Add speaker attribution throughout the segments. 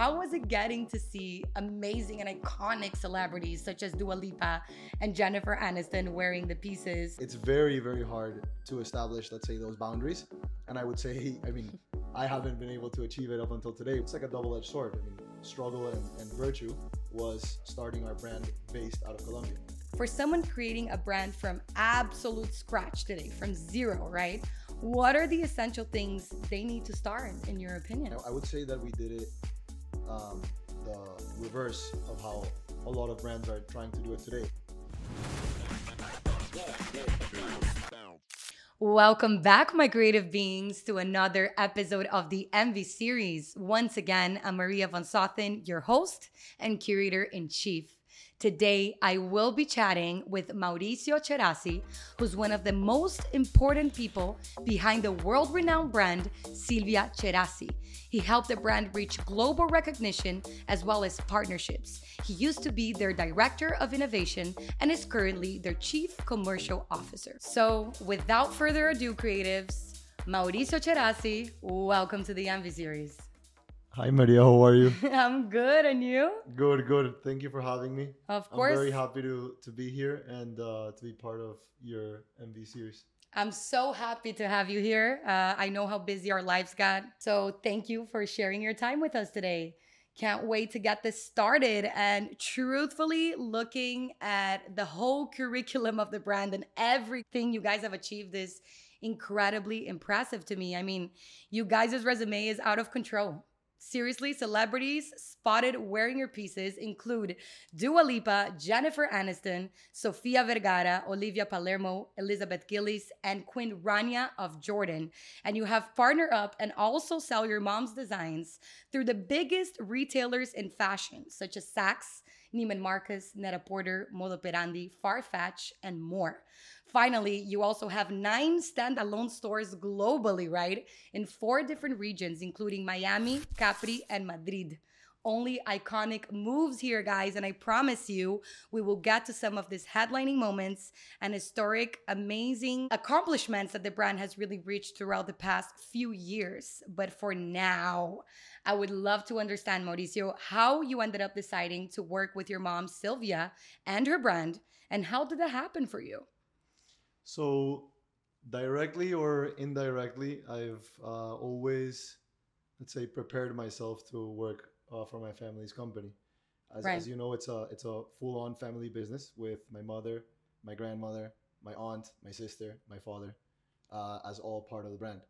Speaker 1: how was it getting to see amazing and iconic celebrities such as Dua Lipa and Jennifer Aniston wearing the pieces?
Speaker 2: It's very, very hard to establish, let's say, those boundaries. And I would say, I mean, I haven't been able to achieve it up until today. It's like a double edged sword. I mean, struggle and, and virtue was starting our brand based out of Colombia.
Speaker 1: For someone creating a brand from absolute scratch today, from zero, right? What are the essential things they need to start, in your opinion?
Speaker 2: I would say that we did it um, the reverse of how a lot of brands are trying to do it today.
Speaker 1: Welcome back, my creative beings, to another episode of the Envy series. Once again, I'm Maria von Sothen, your host and curator in chief. Today, I will be chatting with Mauricio Tcherassi, who's one of the most important people behind the world renowned brand Silvia Tcherassi. He helped the brand reach global recognition as well as partnerships. He used to be their director of innovation and is currently their chief commercial officer. So, without further ado, creatives, Mauricio Tcherassi, welcome to the Envy series.
Speaker 2: Hi, Maria. How are you?
Speaker 1: I'm good, and you?
Speaker 2: Good, good. Thank you for having me.
Speaker 1: Of course.
Speaker 2: I'm very happy to to be here and uh, to be part of your Envy series.
Speaker 1: I'm so happy to have you here. Uh, I know how busy our lives got, so thank you for sharing your time with us today. Can't wait to get this started. And truthfully, looking at the whole curriculum of the brand and everything you guys have achieved is incredibly impressive to me. I mean, you guys' resume is out of control. Seriously, celebrities spotted wearing your pieces include Dua Lipa, Jennifer Aniston, Sofia Vergara, Olivia Palermo, Elizabeth Gillies, and Queen Rania of Jordan. And you have partner up and also sell your mom's designs through the biggest retailers in fashion, such as Saks, Neiman Marcus, Net-a-Porter, Moda Operandi, Farfetch, and more. Finally, you also have nine standalone stores globally, right? In four different regions, including Miami, Capri, and Madrid. Only iconic moves here, guys. And I promise you, we will get to some of these headlining moments and historic, amazing accomplishments that the brand has really reached throughout the past few years. But for now, I would love to understand, Mauricio, how you ended up deciding to work with your mom, Silvia, and her brand, and how did that happen for you?
Speaker 2: So, directly or indirectly, I've uh, always, let's say, prepared myself to work uh, for my family's company. As,
Speaker 1: Right.
Speaker 2: as you know, it's a it's a full-on family business with my mother, my grandmother, my aunt, my sister, my father, uh, as all part of the brand.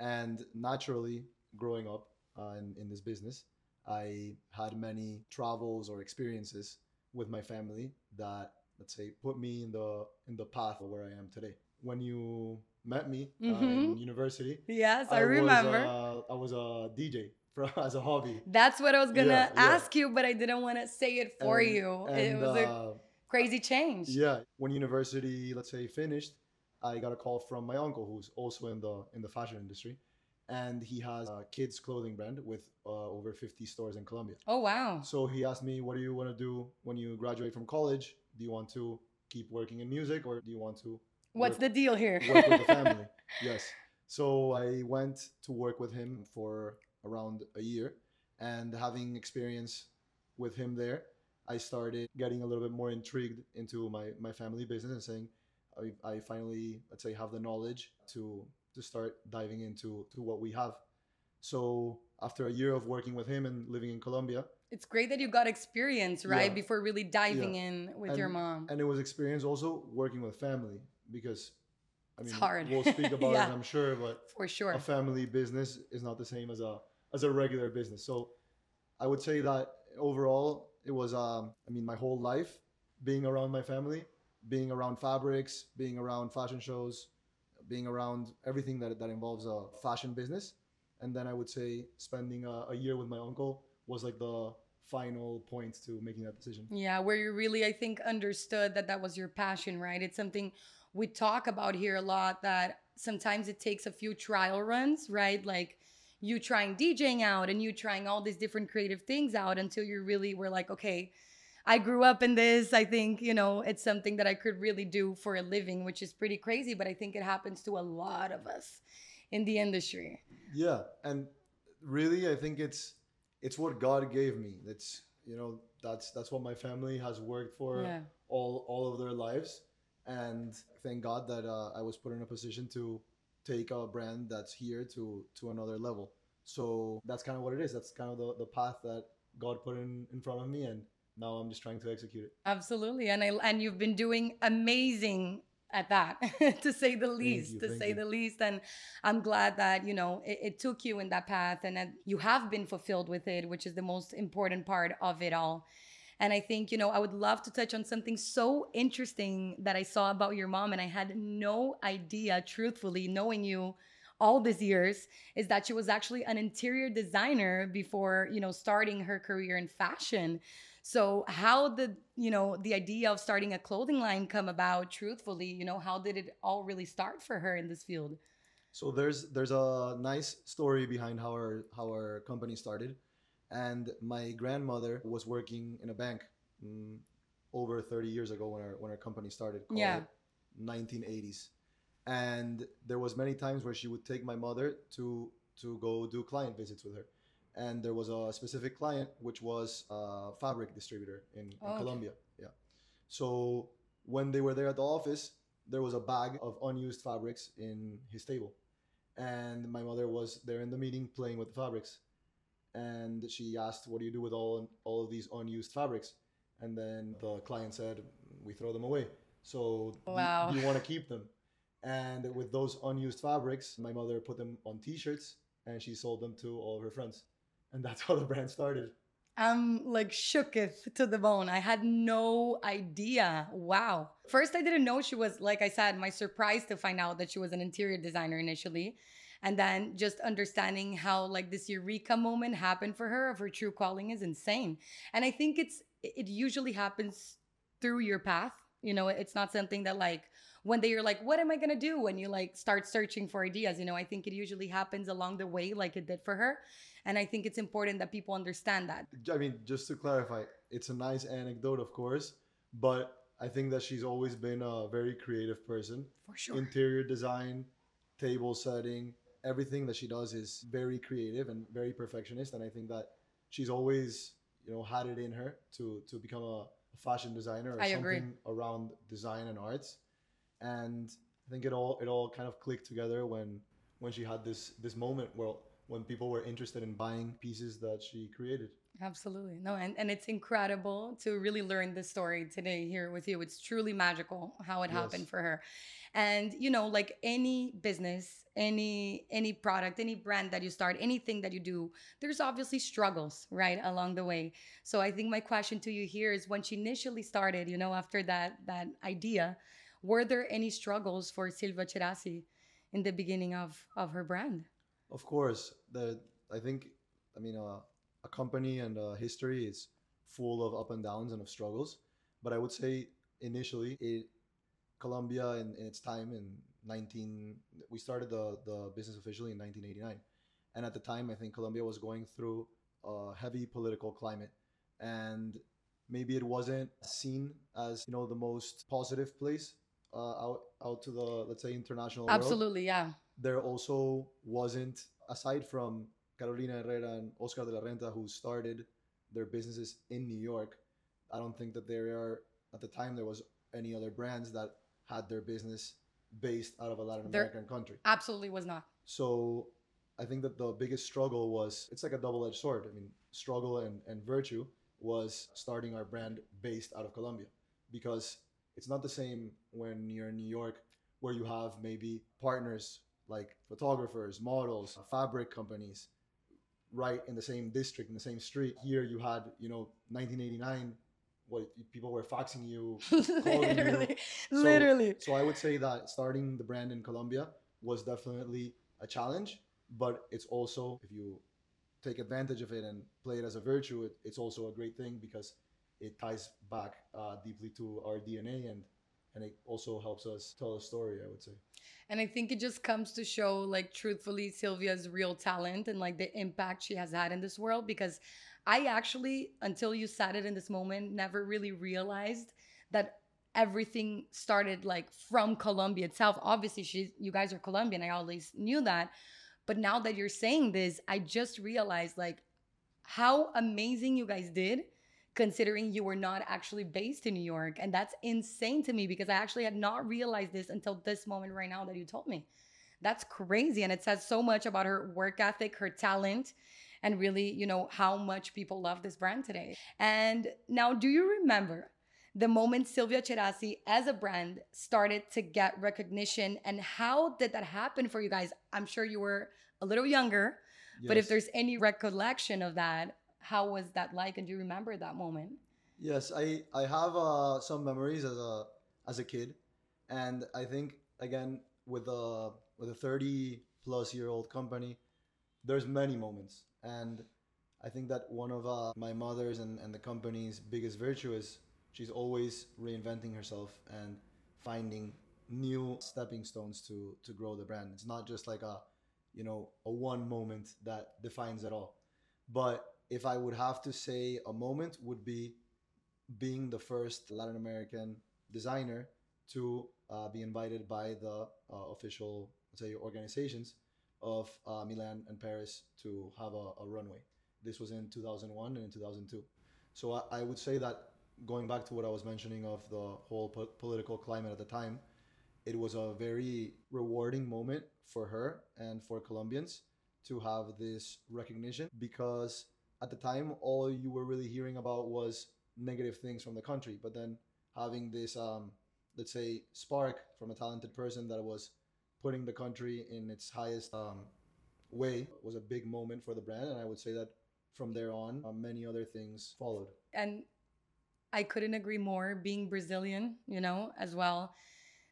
Speaker 2: And naturally, growing up uh, in, in this business, I had many travels or experiences with my family that let's say put me in the in the path of where I am today. When you met me uh, in
Speaker 1: Mhm.
Speaker 2: university,
Speaker 1: Yes, I,
Speaker 2: was,
Speaker 1: remember.
Speaker 2: uh, I was a DJ for, as a hobby.
Speaker 1: That's what I was gonna
Speaker 2: Yeah, yeah.
Speaker 1: ask you, but I didn't want to say it for
Speaker 2: And-
Speaker 1: you. it
Speaker 2: and,
Speaker 1: was a
Speaker 2: uh,
Speaker 1: crazy change.
Speaker 2: Yeah, when university, let's say, finished, I got a call from my uncle, who's also in the in the fashion industry, and he has a kids clothing brand with uh, over 50 stores in Colombia.
Speaker 1: Oh wow.
Speaker 2: So he asked me, "What do you want to do when you graduate from college? Do you want to keep working in music, or do you want to
Speaker 1: What's
Speaker 2: work-
Speaker 1: the deal here?
Speaker 2: work with the family?" yes. So I went to work with him for around a year, and having experience with him there, I started getting a little bit more intrigued into my, my family business and saying, I, I finally, let's say, have the knowledge to to start diving into to what we have. So after a year of working with him and living in Colombia,
Speaker 1: it's great that you got experience, right?
Speaker 2: Yeah.
Speaker 1: Before really diving in with your mom.
Speaker 2: and it was experience also working with family because I mean
Speaker 1: It's hard.
Speaker 2: we'll speak about
Speaker 1: Yeah.
Speaker 2: it, I'm sure, but
Speaker 1: For sure.
Speaker 2: a family business is not the same as a as a regular business. So I would say that overall it was um I mean my whole life being around my family, being around fabrics, being around fashion shows, being around everything that that involves a fashion business. And then I would say spending a, a year with my uncle was like the final point to making that decision.
Speaker 1: Yeah, where you really, I think, understood that that was your passion, right? It's something we talk about here a lot that sometimes it takes a few trial runs, right? Like you trying DJing out and you trying all these different creative things out until you really were like, okay, I grew up in this. I think, you know, it's something that I could really do for a living, which is pretty crazy, but I think it happens to a lot of us in the industry.
Speaker 2: Yeah, and really, I think it's it's what God gave me. That's you know that's that's what my family has worked for
Speaker 1: Yeah.
Speaker 2: all all of their lives, and thank God that uh, I was put in a position to take a brand that's here to to another level. So that's kind of what it is. That's kind of the, the path that God put in in front of me, and now I'm just trying to execute it.
Speaker 1: Absolutely. And I and you've been doing amazing at that to say the least
Speaker 2: you,
Speaker 1: to say
Speaker 2: you.
Speaker 1: the least and i'm glad that you know it, it took you in that path and that you have been fulfilled with it which is the most important part of it all and i think you know i would love to touch on something so interesting that i saw about your mom and i had no idea truthfully knowing you all these years is that she was actually an interior designer before you know starting her career in fashion. So how did you know the idea of starting a clothing line come about truthfully? You know how did it all really start for her in this field?
Speaker 2: So there's there's a nice story behind how our how our company started, and my grandmother was working in a bank mm, over 30 years ago when our when our company started. call
Speaker 1: Yeah.
Speaker 2: 1980s, and there was many times where she would take my mother to to go do client visits with her, and there was a specific client which was a fabric distributor in, in
Speaker 1: Oh, okay.
Speaker 2: Colombia. Yeah, so when they were there at the office, there was a bag of unused fabrics in his table and my mother was there in the meeting playing with the fabrics and she asked what do you do with all all of these unused fabrics? And then the client said we throw them away. So
Speaker 1: Wow.
Speaker 2: do you want to keep them? And with those unused fabrics my mother put them on t-shirts and she sold them to all of her friends. And that's how the brand started.
Speaker 1: I'm like shooketh to the bone. I had no idea. Wow. First i didn't know she was like i said my surprise to find out that she was an interior designer initially and then just understanding how like this eureka moment happened for her of her true calling is insane. And i think it's it usually happens through your path you know it's not something that like one day you're like what am i going to do? when you like start searching for ideas you know? I think it usually happens along the way like it did for her. And i think it's important that people understand that.
Speaker 2: I mean just to clarify it's a nice anecdote of course but i think that she's always been a very creative person.
Speaker 1: For sure.
Speaker 2: Interior design, table setting, everything that she does is very creative and very perfectionist. And I think that she's always, you know, had it in her to to become a, fashion designer or
Speaker 1: I agree.
Speaker 2: something around design and arts. And I think it all it all kind of clicked together when when she had this this moment where when people were interested in buying pieces that she created.
Speaker 1: Absolutely. No, and, and it's incredible to really learn this story today here with you. It's truly magical how it happened for her. And you know, like any business, any any product, any brand that you start, anything that you do, there's obviously struggles, right, along the way. So I think my question to you here is when she initially started, you know, after that that idea, were there any struggles for Silvia Tcherassi in the beginning of of her brand?
Speaker 2: Of course, the I think I mean uh, a company and a history is full of up and downs and of struggles. But I would say initially, it Colombia in, in its time in 19 we started the the business officially in 1989, and at the time I think Colombia was going through a heavy political climate, and maybe it wasn't seen as you know the most positive place uh, out out to the let's say international world
Speaker 1: Absolutely, yeah.
Speaker 2: there also wasn't, aside from Carolina Herrera and Oscar de la Renta, who started their businesses in New York, I don't think that there are, at the time, there was any other brands that had their business based out of a Latin
Speaker 1: There-
Speaker 2: American country.
Speaker 1: Absolutely was not.
Speaker 2: So I think that the biggest struggle was it's like a double edged sword. I mean, struggle and, and virtue was starting our brand based out of Colombia because it's not the same when you're in New York where you have maybe partners like photographers, models, fabric companies right in the same district, in the same street. Here you had, you know, 1989, what people were faxing you, calling you.
Speaker 1: literally,
Speaker 2: So-
Speaker 1: literally.
Speaker 2: so I would say that starting the brand in Colombia was definitely a challenge, but it's also if you take advantage of it and play it as a virtue, it, it's also a great thing because it ties back uh, deeply to our DNA and and it also helps us tell a story. I would say.
Speaker 1: And I think it just comes to show, like, truthfully, Silvia's real talent and like the impact she has had in this world. Because I actually, until you said it in this moment, never really realized that everything started like from Colombia itself. Obviously, she, you guys are Colombian. I always knew that. But now that you're saying this, I just realized like how amazing you guys did considering you were not actually based in New York. And that's insane to me because I actually had not realized this until this moment right now that you told me. That's crazy. And it says so much about her work ethic, her talent, and really, you know, how much people love this brand today. And now, do you remember the moment Silvia Tcherassi as a brand started to get recognition and how did that happen for you guys? I'm sure you were a little younger, yes. but if there's any recollection of that, how was that like? And do you remember that moment?
Speaker 2: Yes i i have uh, some memories as a as a kid. And i think again with a with a 30 plus year old company there's many moments. And i think that one of uh, my mother's and, and the company's biggest virtue is she's always reinventing herself and finding new stepping stones to to grow the brand. It's not just like a you know a one moment that defines it all. But if I would have to say a moment, would be being the first Latin American designer to uh, be invited by the uh, official, say, organizations of uh, Milan and Paris to have a, a, runway. This was in 2001 and in 2002. So I, I, would say that going back to what I was mentioning of the whole po- political climate at the time, it was a very rewarding moment for her and for Colombians to have this recognition because at the time all you were really hearing about was negative things from the country. But then having this um, let's say spark from a talented person that was putting the country in its highest um, way was a big moment for the brand. And i would say that from there on uh, many other things followed.
Speaker 1: And i couldn't agree more being brazilian you know as well.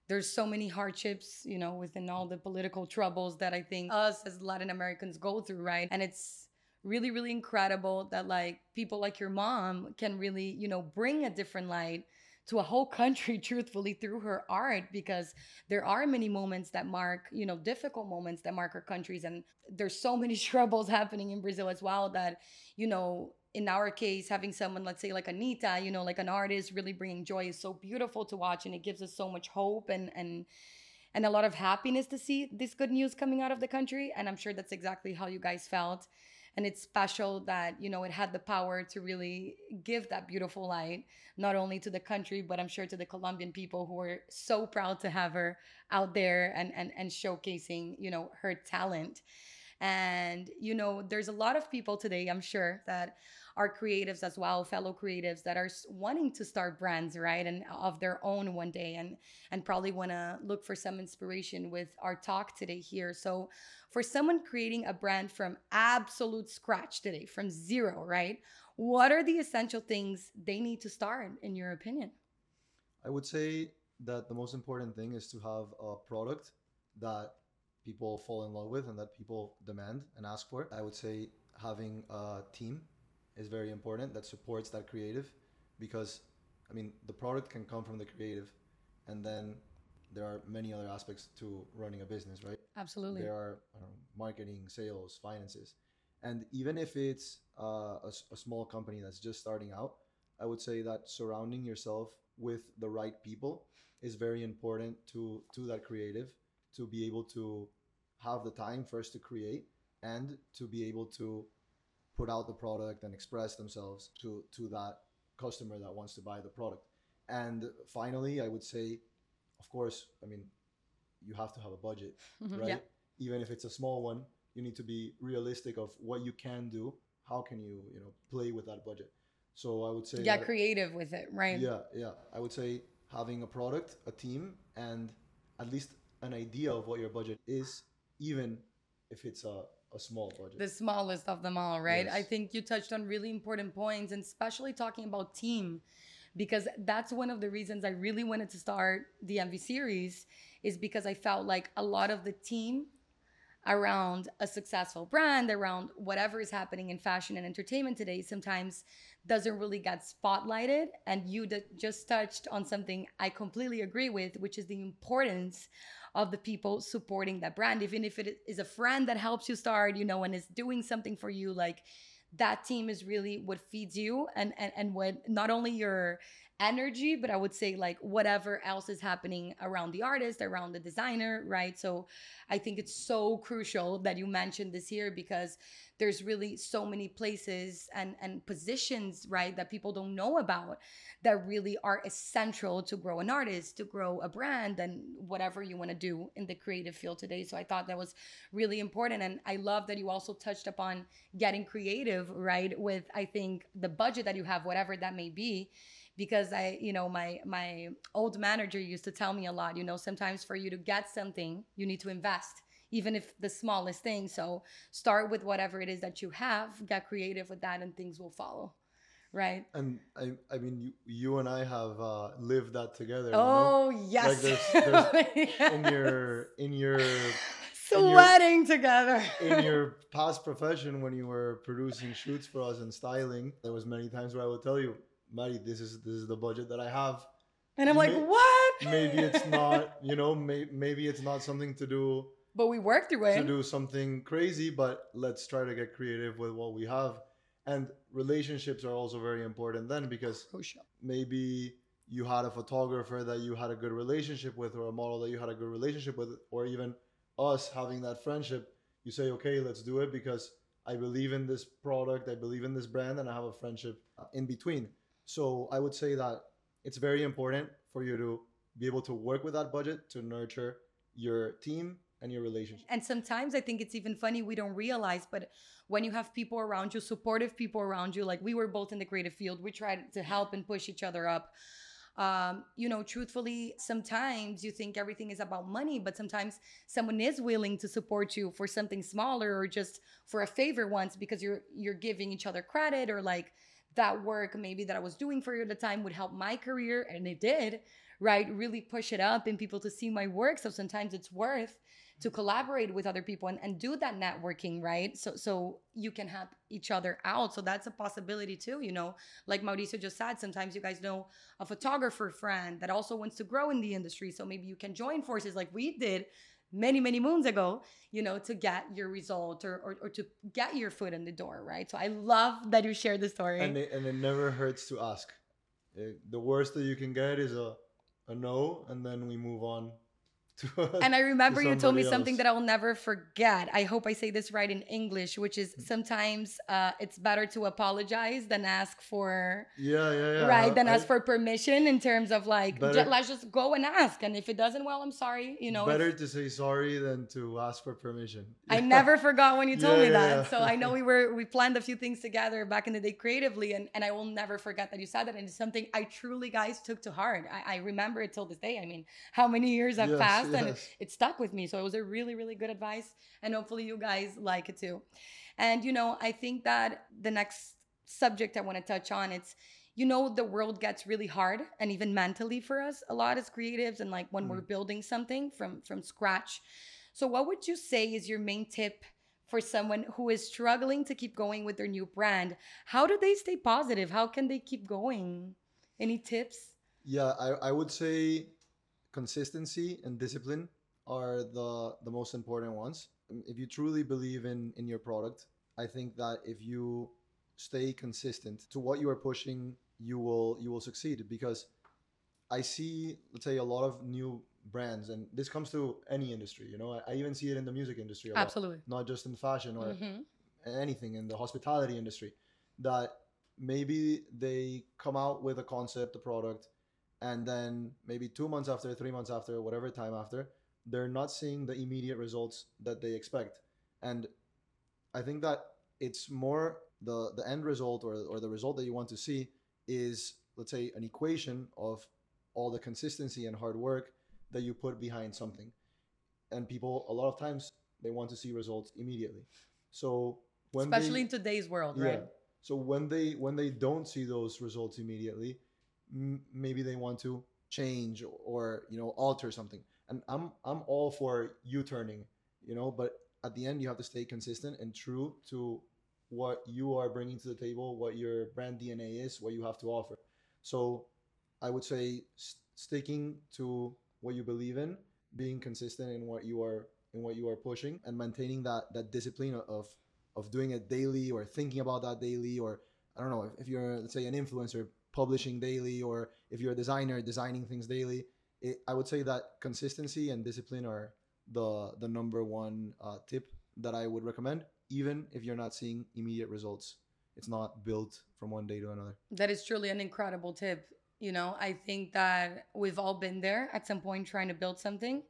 Speaker 1: There's so many hardships you know within all the political troubles that i think us as latin americans go through right? And it's really really incredible that like people like your mom can really you know bring a different light to a whole country truthfully through her art because there are many moments that mark you know difficult moments that mark our countries and there's so many troubles happening in brazil as well that you know in our case having someone let's say like Anitta you know like an artist really bringing joy is so beautiful to watch and it gives us so much hope and and and a lot of happiness to see this good news coming out of the country and i'm sure that's exactly how you guys felt and it's special that you know it had the power to really give that beautiful light not only to the country but i'm sure to the colombian people who are so proud to have her out there and and, and showcasing you know her talent. And you know there's a lot of people today i'm sure that are creatives as well, fellow creatives that are wanting to start brands, right, and uh, of their own one day, and and probably want to look for some inspiration with our talk today here. So, for someone creating a brand from absolute scratch today, from zero, right, what are the essential things they need to start, in your opinion?
Speaker 2: I would say that the most important thing is to have a product that people fall in love with and that people demand and ask for. I would say having a team is very important that supports that creative because I mean the product can come from the creative and then there are many other aspects to running a business, right?
Speaker 1: Absolutely.
Speaker 2: There are know, marketing, sales, finances. And even if it's uh, a, a small company that's just starting out, I would say that surrounding yourself with the right people is very important to to that creative to be able to have the time first to create and to be able to put out the product and express themselves to to that customer that wants to buy the product. And finally, I would say, of course, I mean, you have to have a budget, mm-hmm, right? Yeah. Even if it's a small one, you need to be realistic of what you can do. How can you, you know, play with that budget? So I would say,
Speaker 1: yeah, creative with it, right?
Speaker 2: Yeah, yeah. I would say having a product, a team, and at least an idea of what your budget is, even if it's a a small budget.
Speaker 1: The smallest of them all, right? Yes. I think you touched on really important points, and especially talking about team, because that's one of the reasons I really wanted to start the MV series, is because I felt like a lot of the team around a successful brand, around whatever is happening in fashion and entertainment today, sometimes doesn't really get spotlighted. And you just touched on something I completely agree with, which is the importance of the people supporting that brand. Even if it is a friend that helps you start you know and is doing something for you like that team is really what feeds you and and, and what not only your energy, but I would say like whatever else is happening around the artist, around the designer, right? So I think it's so crucial that you mentioned this here because there's really so many places and and positions right that people don't know about that really are essential to grow an artist to grow a brand and whatever you want to do in the creative field today. So i thought that was really important. And i love that you also touched upon getting creative right with i think the budget that you have whatever that may be because I, you know, my my old manager used to tell me a lot, you know, sometimes for you to get something, you need to invest even if the smallest thing. So start with whatever it is that you have, get creative with that, and things will follow. Right.
Speaker 2: And I, I mean, you, you and I have uh, lived that together.
Speaker 1: Oh
Speaker 2: you know?
Speaker 1: yes.
Speaker 2: Like there's, there's in your in your
Speaker 1: sweating in your, together
Speaker 2: in your past profession when you were producing shoots for us and styling. There was many times where I would tell you, Maddie, this is this is the budget that I have.
Speaker 1: And I'm like, what?
Speaker 2: maybe it's not, you know, may, maybe it's not something to do
Speaker 1: but we work through it
Speaker 2: to do something crazy but let's try to get creative with what we have and relationships are also very important then because
Speaker 1: Crucial.
Speaker 2: maybe you had a photographer that you had a good relationship with or a model that you had a good relationship with or even us having that friendship you say okay let's do it because i believe in this product i believe in this brand and i have a friendship uh, in between so i would say that it's very important for you to be able to work with that budget to nurture your team and your relationship.
Speaker 1: And sometimes I think it's even funny we don't realize, but when you have people around you, supportive people around you, like we were both in the creative field, we tried to help and push each other up. Um, you know, truthfully, sometimes you think everything is about money, but sometimes someone is willing to support you for something smaller or just for a favor once because you're you're giving each other credit or like that work maybe that I was doing for you at the time would help my career and it did, right? Really push it up and people to see my work. So sometimes it's worth to collaborate with other people and, and do that networking right so so you can help each other out so that's a possibility too you know like mauricio just said sometimes you guys know a photographer friend that also wants to grow in the industry so maybe you can join forces like we did many many moons ago you know to get your result or, or, or to get your foot in the door right? So i love that you shared the story.
Speaker 2: And it, and it never hurts to ask. It, the worst that you can get is a, a no and then we move on
Speaker 1: and I remember you told me else. something that I will never forget. I hope I say this right in English, which is sometimes uh, it's better to apologize than ask for
Speaker 2: yeah yeah yeah
Speaker 1: right than I, ask for permission in terms of like better, let's just go and ask, and if it doesn't, well, I'm sorry. You know,
Speaker 2: better to say sorry than to ask for permission.
Speaker 1: I never forgot when you told me that. So I know we were we planned a few things together back in the day creatively, and and I will never forget that you said that, and it's something I truly guys took to heart. I, I remember it till this day. I mean, how many years have yes. passed? Yes. and it, it stuck with me. So it was a really, really good advice. And hopefully you guys like it too. And, you know, I think that the next subject I want to touch on, it's, you know, the world gets really hard and even mentally for us a lot as creatives and like when mm. we're building something from from scratch. So what would you say is your main tip for someone who is struggling to keep going with their new brand? How do they stay positive? How can they keep going? Any tips?
Speaker 2: Yeah, I, I would say consistency and discipline are the the most important ones. If you truly believe in in your product, I think that if you stay consistent to what you are pushing, you will you will succeed because I see let's say a lot of new brands and this comes to any industry, you know. I, I even see it in the music industry
Speaker 1: Absolutely.
Speaker 2: Lot, not just in fashion or mm-hmm. anything in the hospitality industry that maybe they come out with a concept, a product and then maybe two months after three months after whatever time after they're not seeing the immediate results that they expect. And i think that it's more the the end result or, or the result that you want to see is let's say an equation of all the consistency and hard work that you put behind something. And people a lot of times they want to see results immediately. So
Speaker 1: when especially they, in today's world
Speaker 2: yeah,
Speaker 1: right?
Speaker 2: So when they when they don't see those results immediately maybe they want to change or you know alter something. And i'm i'm all for u-turning you know but at the end you have to stay consistent and true to what you are bringing to the table what your brand dna is what you have to offer. So i would say st- sticking to what you believe in being consistent in what you are in what you are pushing and maintaining that that discipline of of doing it daily or thinking about that daily or i don't know if, if you're let's say an influencer publishing daily or if you're a designer designing things daily it, i would say that consistency and discipline are the the number one uh, tip that i would recommend even if you're not seeing immediate results it's not built from one day to another
Speaker 1: That is truly an incredible tip. You know, I think that we've all been there at some point trying to build something.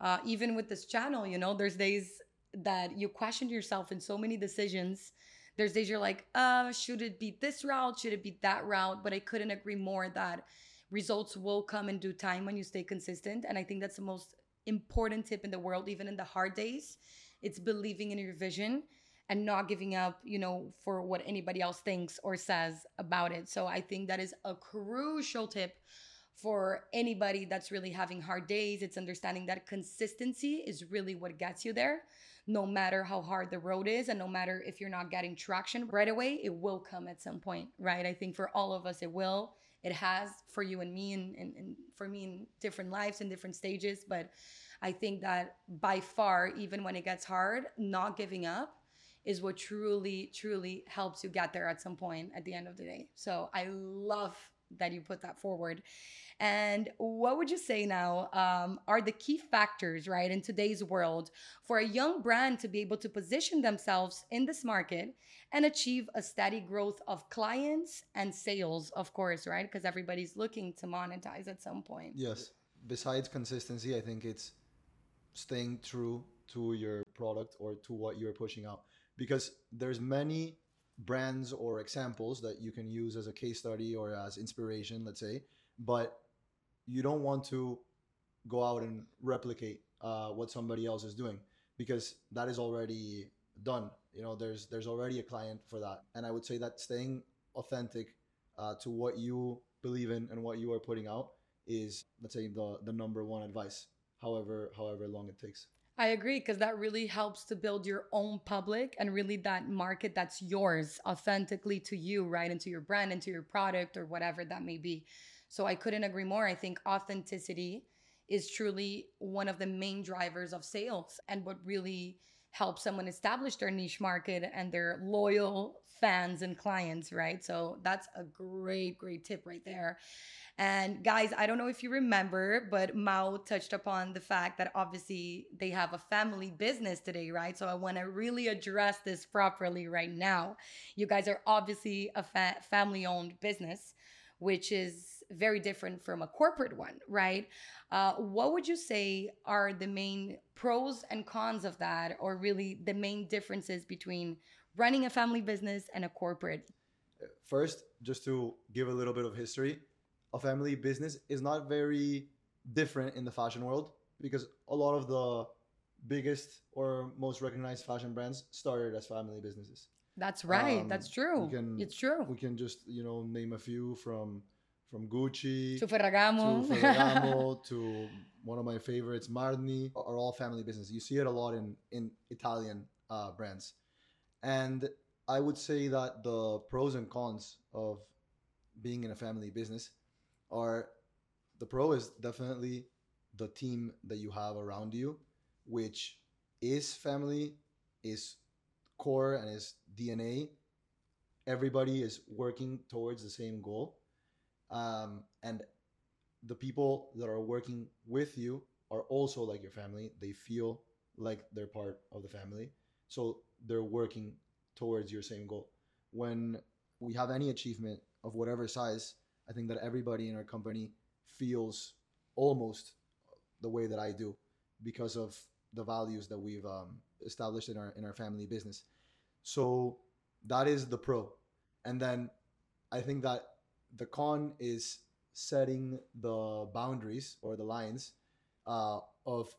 Speaker 1: Uh, even with this channel, you know, there's days that you question yourself in so many decisions. There's days you're like, uh, should it be this route? Should it be that route? But I couldn't agree more that results will come in due time when you stay consistent. And I think that's the most important tip in the world, even in the hard days. It's believing in your vision and not giving up, you know, for what anybody else thinks or says about it. So I think that is a crucial tip for anybody that's really having hard days. It's understanding that consistency is really what gets you there. No matter how hard the road is, and no matter if you're not getting traction right away, it will come at some point, right? I think for all of us, it will. It has for you and me, and, and, and for me in different lives and different stages. But I think that by far, even when it gets hard, not giving up is what truly, truly helps you get there at some point at the end of the day. So I love that you put that forward. And what would you say now um, are the key factors, right, in today's world for a young brand to be able to position themselves in this market and achieve a steady growth of clients and sales, of course, right? Because everybody's looking to monetize at some point.
Speaker 2: Yes. Besides consistency, I think it's staying true to your product or to what you're pushing out because there's many brands or examples that you can use as a case study or as inspiration, let's say, but you don't want to go out and replicate uh, what somebody else is doing because that is already done. You know, there's there's already a client for that, and I would say that staying authentic uh, to what you believe in and what you are putting out is, let's say, the the number one advice. However, however long it takes.
Speaker 1: I agree because that really helps to build your own public and really that market that's yours authentically to you, right? Into your brand, into your product, or whatever that may be. So I couldn't agree more. I think authenticity is truly one of the main drivers of sales and what really helps someone establish their niche market and their loyal fans and clients, right? So that's a great, great tip right there. And guys, I don't know if you remember, but Mao touched upon the fact that obviously they have a family business today, right? So I want to really address this properly right now. You guys are obviously a fa- family owned business, which is very different from a corporate one, right? Uh, what would you say are the main pros and cons of that, or really the main differences between running a family business and a corporate?
Speaker 2: First, just to give a little bit of history, a family business is not very different in the fashion world because a lot of the biggest or most recognized fashion brands started as family businesses.
Speaker 1: That's right.
Speaker 2: Um,
Speaker 1: That's true.
Speaker 2: can-
Speaker 1: it's true.
Speaker 2: We can just you know name a few from from Gucci
Speaker 1: to Ferragamo.
Speaker 2: to Ferragamo to one of my favorites, Marni, are all family business. You see it a lot in in Italian uh, brands, and I would say that the pros and cons of being in a family business are the pro is definitely the team that you have around you, which is family, is core and is DNA. Everybody is working towards the same goal. Um, and the people that are working with you are also like your family. They feel like they're part of the family. So they're working towards your same goal. When we have any achievement of whatever size, I think that everybody in our company feels almost the way that I do because of the values that we've um, established in our in our family business. So that is the pro. And then I think that the con is setting the boundaries or the lines uh, of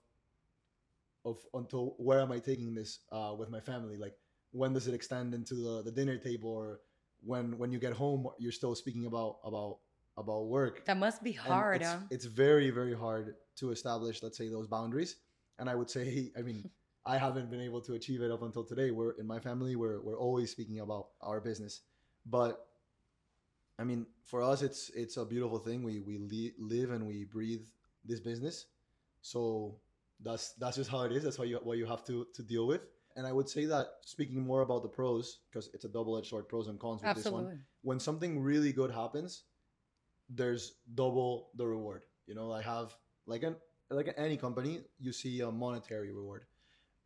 Speaker 2: of until where am I taking this uh, with my family? Like when does it extend into the, the dinner table? Or when when you get home you're still speaking about about about work.
Speaker 1: That must be hard,
Speaker 2: it's,
Speaker 1: huh?
Speaker 2: it's very very hard to establish let's say those boundaries. And i would say i mean i haven't been able to achieve it up until today. We're in my family we're, we're always speaking about our business. But i mean for us it's it's a beautiful thing. We we li- live and we breathe this business. So that's that's just how it is that's what you what you have to to deal with and i would say that speaking more about the pros because it's a double-edged sword pros and cons with this one when something really good happens, there's double the reward. You know, I have like an like any company, you see a monetary reward,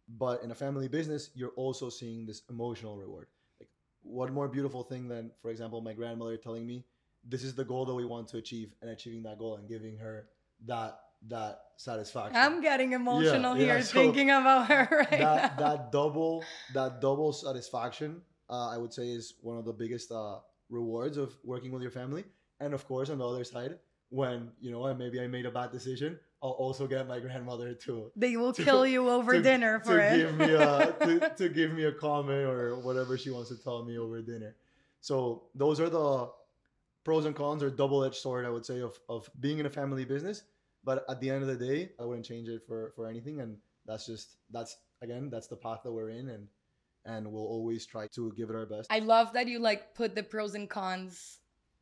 Speaker 2: but in a family business, you're also seeing this emotional reward. Like, what more beautiful thing than, for example, my grandmother telling me, "This is the goal that we want to achieve," and achieving that goal and giving her that that satisfaction.
Speaker 1: I'm getting emotional
Speaker 2: Yeah, yeah,
Speaker 1: here
Speaker 2: so
Speaker 1: thinking about her right
Speaker 2: that
Speaker 1: now.
Speaker 2: that double that double satisfaction uh, i would say is one of the biggest uh, rewards of working with your family and of course on the other side when you know maybe i made a bad decision i'll also get my grandmother to
Speaker 1: they will
Speaker 2: to-
Speaker 1: kill you over
Speaker 2: to,
Speaker 1: dinner for
Speaker 2: to
Speaker 1: it.
Speaker 2: give me a to, to give me a comment or whatever she wants to tell me over dinner so those are the pros and cons or double-edged sword i would say of, of being in a family business but at the end of the day i wouldn't change it for for anything and that's just that's again that's the path that we're in and and we'll always try to give it our best
Speaker 1: I love that you like put the pros and cons,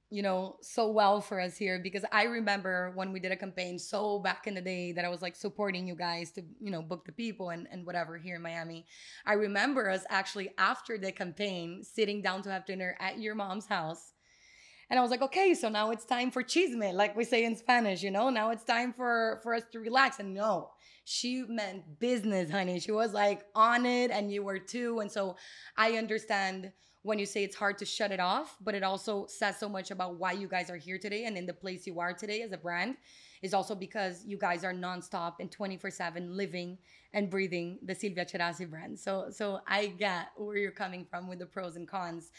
Speaker 1: you know, so well for us here because I remember when we did a campaign so back in the day that I was like supporting you guys to, you know, book the people and, and whatever here in Miami. I remember us actually after the campaign sitting down to have dinner at your mom's house. And I was like, okay, so now it's time for chisme, like we say in Spanish, you know, now it's time for for us to relax. And no, she meant business, honey. She was like on it, and you were too. And so I understand when you say it's hard to shut it off, but it also says so much about why you guys are here today and in the place you are today as a brand is also because you guys are nonstop and 24/7 living and breathing the Silvia Tcherassi brand. So so I get where you're coming from with the pros and cons.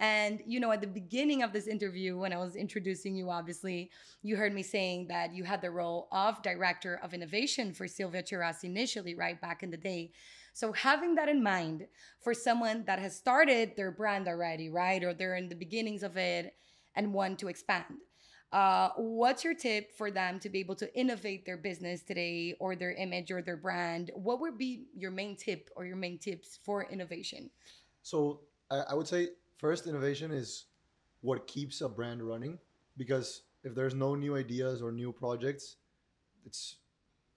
Speaker 1: And you know, at the beginning of this interview, when I was introducing you, obviously, you heard me saying that you had the role of director of innovation for Silvia Tcherassi initially, right back in the day. So having that in mind for someone that has started their brand already, right, or they're in the beginnings of it and want to expand, uh, what's your tip for them to be able to innovate their business today, or their image, or their brand? What would be your main tip or your main tips for innovation?
Speaker 2: So I, I would say first innovation is what keeps a brand running because if there's no new ideas or new projects, it's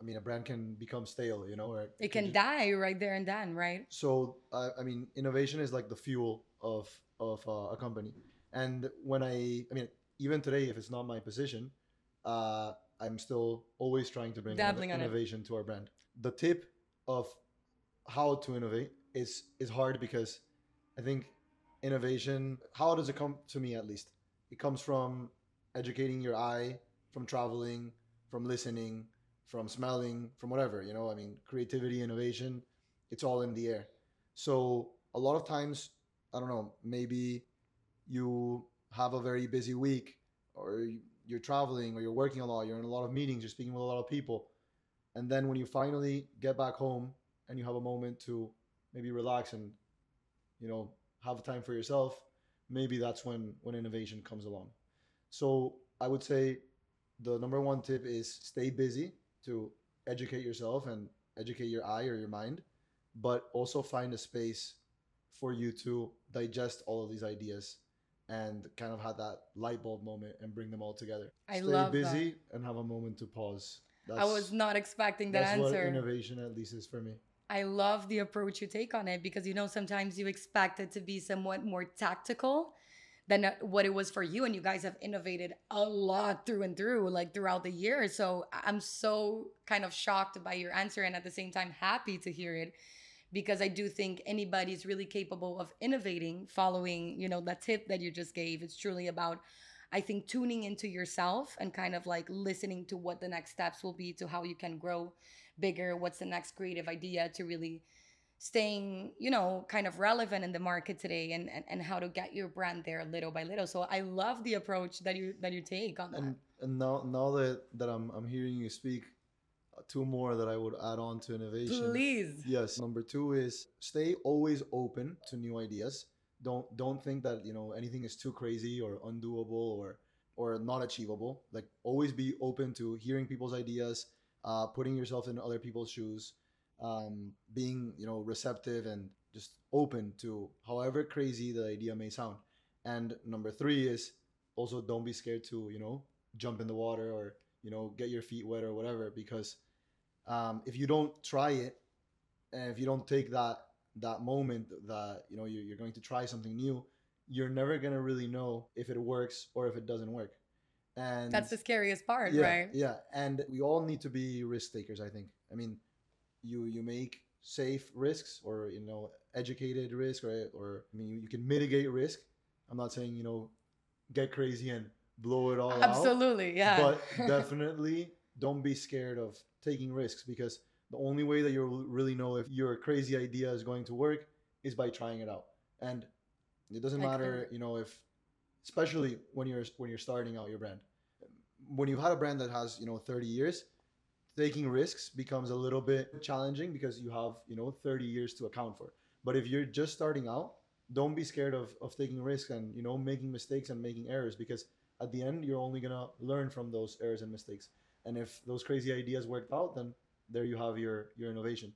Speaker 2: I mean a brand can become stale, you know, or
Speaker 1: It can
Speaker 2: ju-
Speaker 1: die right there and then, right?
Speaker 2: So uh, I mean innovation is like the fuel of of uh, a company. And when I I mean even today if it's not my position, uh, I'm still always trying to bring
Speaker 1: Dabbling on it.
Speaker 2: innovation to our brand. The tip of how to innovate is is hard because I think innovation. How does it come to me at least? It comes from educating your eye from traveling from listening from smelling from whatever you know? I mean creativity innovation it's all in the air. So a lot of times i don't know maybe you have a very busy week or you- you're traveling or you're working a lot you're in a lot of meetings you're speaking with a lot of people and then when you finally get back home and you have a moment to maybe relax and you know have time for yourself maybe that's when when innovation comes along. So i would say the number one tip is stay busy to educate yourself and educate your eye or your mind but also find a space for you to digest all of these ideas and kind of have that light bulb moment and bring them all together.
Speaker 1: I
Speaker 2: stay
Speaker 1: love that.
Speaker 2: busy and have a moment to pause.
Speaker 1: I was not expecting that
Speaker 2: that's what innovation at least is for me
Speaker 1: I love the approach you take on it because you know sometimes you expect it to be somewhat more tactical than what it was for you and you guys have innovated a lot through and through like throughout the year. So i'm so kind of shocked by your answer and at the same time happy to hear it because i do think anybody's really capable of innovating following you know that tip that you just gave. It's truly about i think tuning into yourself and kind of like listening to what the next steps will be to how you can grow bigger what's the next creative idea to really staying you know kind of relevant in the market today and, and and how to get your brand there little by little so i love the approach that you that you take on that
Speaker 2: and and now now that that I'm I'm hearing you speak, uh, two more that I would add on to innovation.
Speaker 1: please
Speaker 2: Yes. Number two is stay always open to new ideas. Don't don't think that you know anything is too crazy or undoable or or not achievable. Like always be open to hearing people's ideas, uh, putting yourself in other people's shoes, um, being you know receptive and just open to however crazy the idea may sound. And number three is also don't be scared to you know jump in the water or you know get your feet wet or whatever because um, if you don't try it and if you don't take that that moment that you know you're, you're going to try something new you're never going to really know if it works or if it doesn't work and
Speaker 1: That's the scariest part,
Speaker 2: yeah,
Speaker 1: right?
Speaker 2: Yeah, and we all need to be risk takers. I think. I mean, you you make safe risks or you know educated risk, right? Or I mean, you, you can mitigate risk. I'm not saying you know get crazy and blow it all out.
Speaker 1: Absolutely, yeah.
Speaker 2: But definitely don't be scared of taking risks because the only way that you'll really know if your crazy idea is going to work is by trying it out. And it doesn't
Speaker 1: I
Speaker 2: matter, you know, if especially when you're when you're starting out your brand. When you've had a brand that has, you know, 30 years, taking risks becomes a little bit challenging because you have, you know, 30 years to account for. But if you're just starting out, don't be scared of, of taking risks and, you know, making mistakes and making errors because at the end you're only gonna learn from those errors and mistakes. And if those crazy ideas worked out, then there you have your your innovation.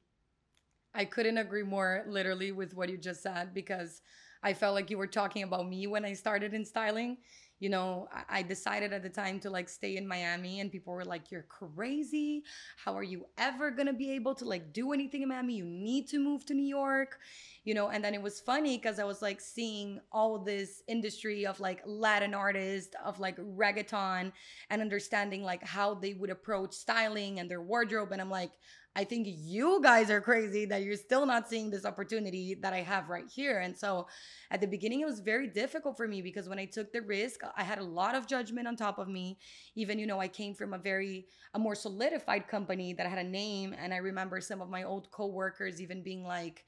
Speaker 1: I couldn't agree more literally with what you just said because I felt like you were talking about me when I started in styling. You know, I- decided at the time to like stay in Miami and people were like, You're crazy. How are you ever gonna be able to like do anything in Miami? You need to move to New York. You know, and then it was funny because I was like seeing all this industry of like Latin artists, of like reggaeton, and understanding like how they would approach styling and their wardrobe. And I'm like, I think you guys are crazy that you're still not seeing this opportunity that I have right here. And so at the beginning, it was very difficult for me because when I took the risk, I had a lot of judgment on top of me. Even, you know, I came from a very, a more solidified company that had a name. And I remember some of my old coworkers even being like,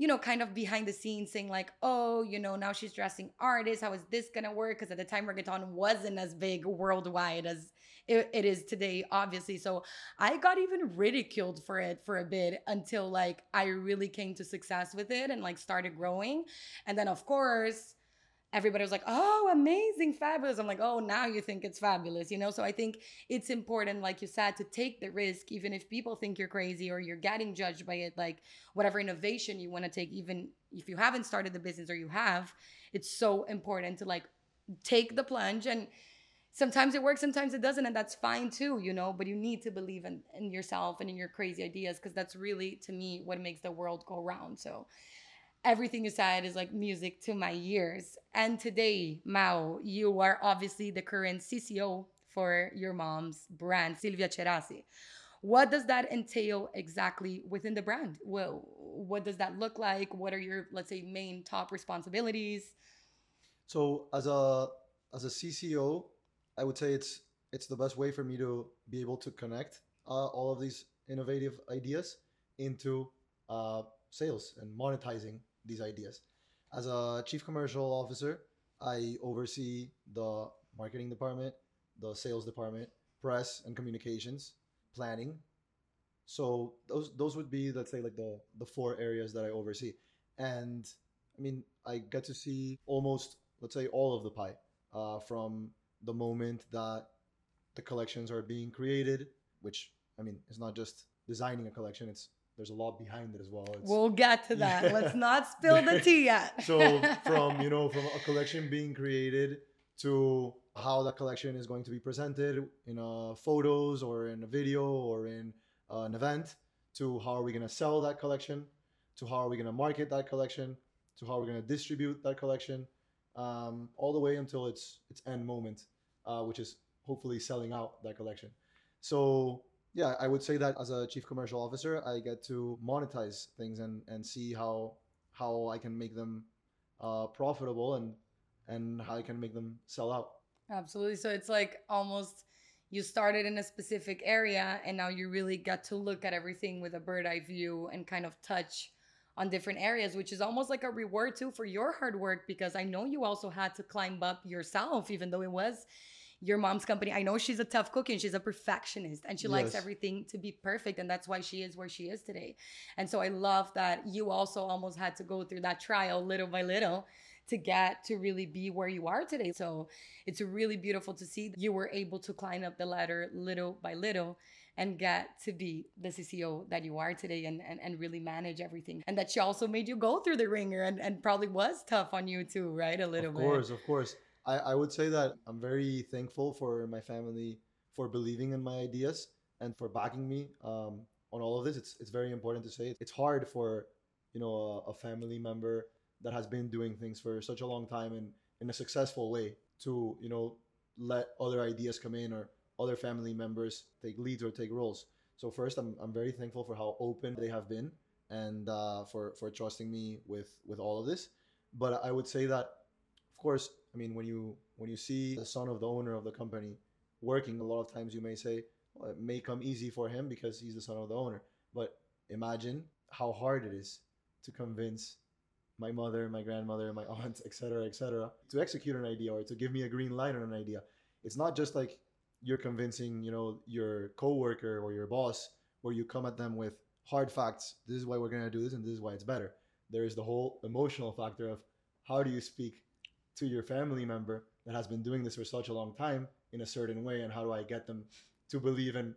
Speaker 1: you know, kind of behind the scenes saying like, oh, you know, now she's dressing artists. How is this gonna work? Because at the time, reggaeton wasn't as big worldwide as it, it is today, obviously. So I got even ridiculed for it for a bit until like I really came to success with it and like started growing. And then, of course, everybody was like, oh, amazing, fabulous. I'm like, oh, now you think it's fabulous, you know? So I think it's important, like you said, to take the risk, even if people think you're crazy or you're getting judged by it, like whatever innovation you want to take, even if you haven't started the business or you have, it's so important to like take the plunge and sometimes it works sometimes it doesn't and that's fine too you know but you need to believe in, in yourself and in your crazy ideas because that's really to me what makes the world go round so everything you said is like music to my ears. And today mao you are obviously the current cco for your mom's brand silvia Tcherassi what does that entail exactly within the brand? Well what does that look like? What are your let's say main top responsibilities?
Speaker 2: So as a as a CCO, I would say it's it's the best way for me to be able to connect uh, all of these innovative ideas into uh, sales and monetizing these ideas. As a chief commercial officer, I oversee the marketing department, the sales department, press and communications, planning. So those those would be let's say like the the four areas that I oversee. And I mean, I get to see almost let's say all of the pie uh, from the moment that the collections are being created, which I mean, it's not just designing a collection; it's there's a lot behind it as well. It's,
Speaker 1: we'll get to that
Speaker 2: Yeah.
Speaker 1: let's not spill the tea yet
Speaker 2: so from you know from a collection being created to how that collection is going to be presented in uh, photos or in a video or in uh, an event to how are we going to sell that collection to how are we going to market that collection to how we're going to distribute that collection um, all the way until its its end moment uh, which is hopefully selling out that collection so yeah i would say that as a chief commercial officer i get to monetize things and and see how how i can make them uh, profitable and and how i can make them sell out
Speaker 1: Absolutely. So it's like almost you started in a specific area and now you really got to look at everything with a bird eye view and kind of touch on different areas, which is almost like a reward too for your hard work because I know you also had to climb up yourself, even though it was your mom's company. I know she's a tough cookie and she's a perfectionist and she likes everything to be perfect. And that's why she is where she is today. And so I love that you also almost had to go through that trial little by little to get to really be where you are today. So it's really beautiful to see you were able to climb up the ladder little by little and get to be the CCO that you are today and, and, and really manage everything. And that she also made you go through the ringer and, and probably was tough on you too, right? A little bit.
Speaker 2: of
Speaker 1: bit.
Speaker 2: course of course I, I would say that i'm very thankful for my family for believing in my ideas and for backing me um, on all of this it's, it's very important to say it's hard for you know a, a family member that has been doing things for such a long time and in a successful way to you know let other ideas come in or other family members take leads or take roles. So first, I'm, I'm very thankful for how open they have been and uh, for for trusting me with with all of this. But I would say that, of course, I mean when you when you see the son of the owner of the company working, a lot of times you may say well, it may come easy for him because he's the son of the owner. But imagine how hard it is to convince my mother, my grandmother, my aunt, etc., etc., to execute an idea or to give me a green light on an idea. It's not just like you're convincing, you know, your coworker or your boss, where you come at them with hard facts. This is why we're gonna do this, and this is why it's better. There is the whole emotional factor of how do you speak to your family member that has been doing this for such a long time in a certain way, and how do I get them to believe in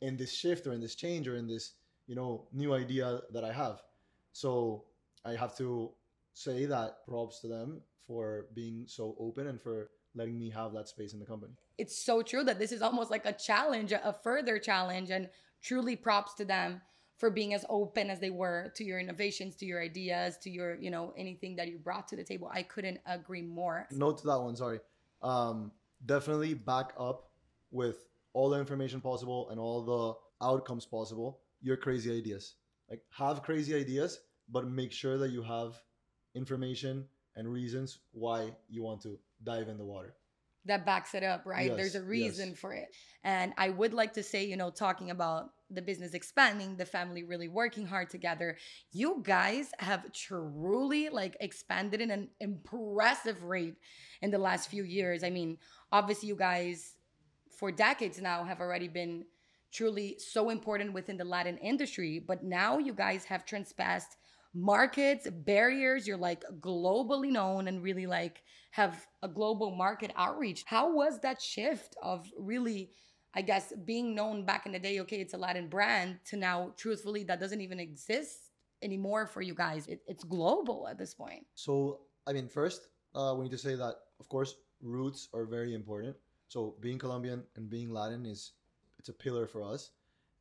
Speaker 2: in this shift or in this change or in this you know new idea that I have. So I have to say that props to them for being so open and for letting me have that space in the company.
Speaker 1: It's so true that this is almost like a challenge, a further challenge, and truly props to them for being as open as they were to your innovations, to your ideas, to your, you know, anything that you brought to the table. I couldn't agree more.
Speaker 2: Note to that one, sorry. Um, definitely back up with all the information possible and all the outcomes possible your crazy ideas. Like have crazy ideas, but make sure that you have information and reasons why you want to dive in the water
Speaker 1: that backs it up, right?
Speaker 2: Yes,
Speaker 1: There's a reason
Speaker 2: yes.
Speaker 1: for it. And I would like to say, you know, talking about the business expanding, the family really working hard together, you guys have truly like expanded in an impressive rate in the last few years. I mean, obviously, you guys for decades now have already been truly so important within the Latin industry, but now you guys have transpassed markets, barriers. You're like globally known and really like have a global market outreach. How was that shift of really, I guess, being known back in the day? Okay, it's a Latin brand to now, truthfully, that doesn't even exist anymore for you guys. It, it's global at this point.
Speaker 2: So, I mean, first, uh, we need to say that, of course, roots are very important. So, being Colombian and being Latin is it's a pillar for us,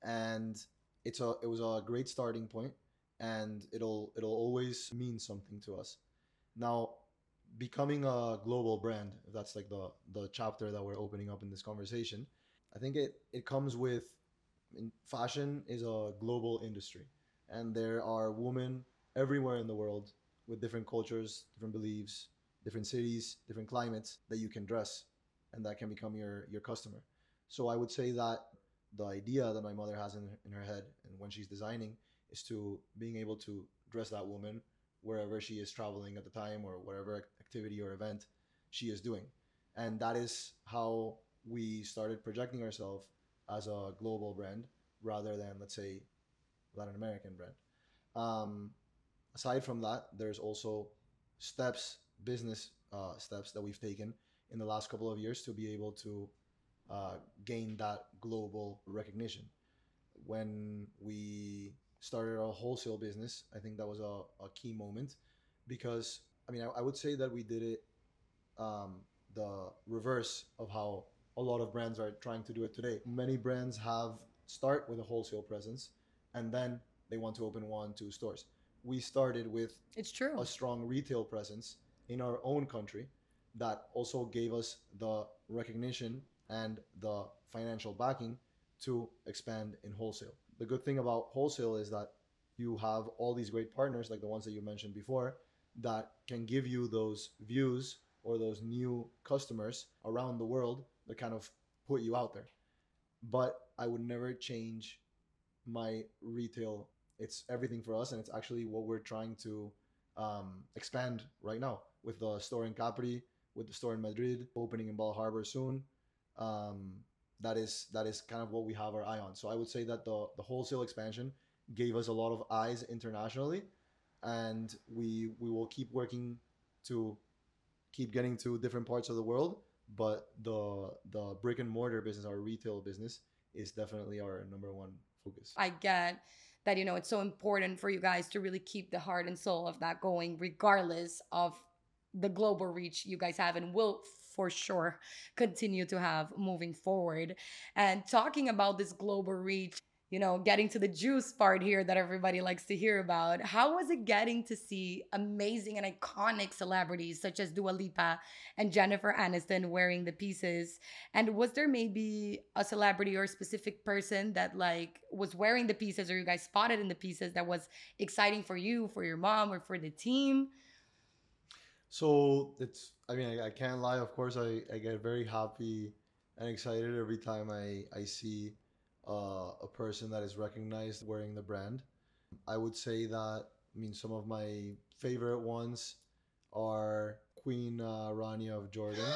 Speaker 2: and it's a it was a great starting point and it'll it'll always mean something to us. Now, becoming a global brand, that's like the the chapter that we're opening up in this conversation, I think it it comes with fashion is a global industry, and there are women everywhere in the world with different cultures, different beliefs, different cities, different climates that you can dress, and that can become your your customer. So I would say that the idea that my mother has in, in her head and when she's designing is to being able to dress that woman wherever she is traveling at the time or whatever activity or event she is doing. And that is how we started projecting ourselves as a global brand rather than, let's say, Latin American brand. Um, aside from that, there's also steps, business uh, steps that we've taken in the last couple of years to be able to uh, gain that global recognition. When we started a wholesale business. I think that was a, a key moment because I mean I, I would say that we did it um, the reverse of how a lot of brands are trying to do it today. Many brands have start with a wholesale presence and then they want to open one two stores. We started with
Speaker 1: it's true
Speaker 2: a strong retail presence in our own country that also gave us the recognition and the financial backing to expand in wholesale the good thing about wholesale is that you have all these great partners like the ones that you mentioned before that can give you those views or those new customers around the world that kind of put you out there. But i would never change my retail. It's everything for us and it's actually what we're trying to um, expand right now with the store in capri with the store in madrid opening in bal harbour soon. Um, that is that is kind of what we have our eye on. So I would say that the the wholesale expansion gave us a lot of eyes internationally, and we we will keep working to keep getting to different parts of the world. But the the brick and mortar business, our retail business, is definitely our number one focus.
Speaker 1: I get that you know it's so important for you guys to really keep the heart and soul of that going, regardless of the global reach you guys have and will for sure continue to have moving forward. And talking about this global reach, you know, getting to the juice part here that everybody likes to hear about. How was it getting to see amazing and iconic celebrities such as Dua Lipa and Jennifer Aniston wearing the pieces? And was there maybe a celebrity or a specific person that like was wearing the pieces or you guys spotted in the pieces that was exciting for you, for your mom, or for the team?
Speaker 2: So it's, I mean, I, I can't lie. Of course, I, I get very happy and excited every time I, I see uh, a person that is recognized wearing the brand. I would say that, I mean, some of my favorite ones are Queen uh, Rania of Jordan.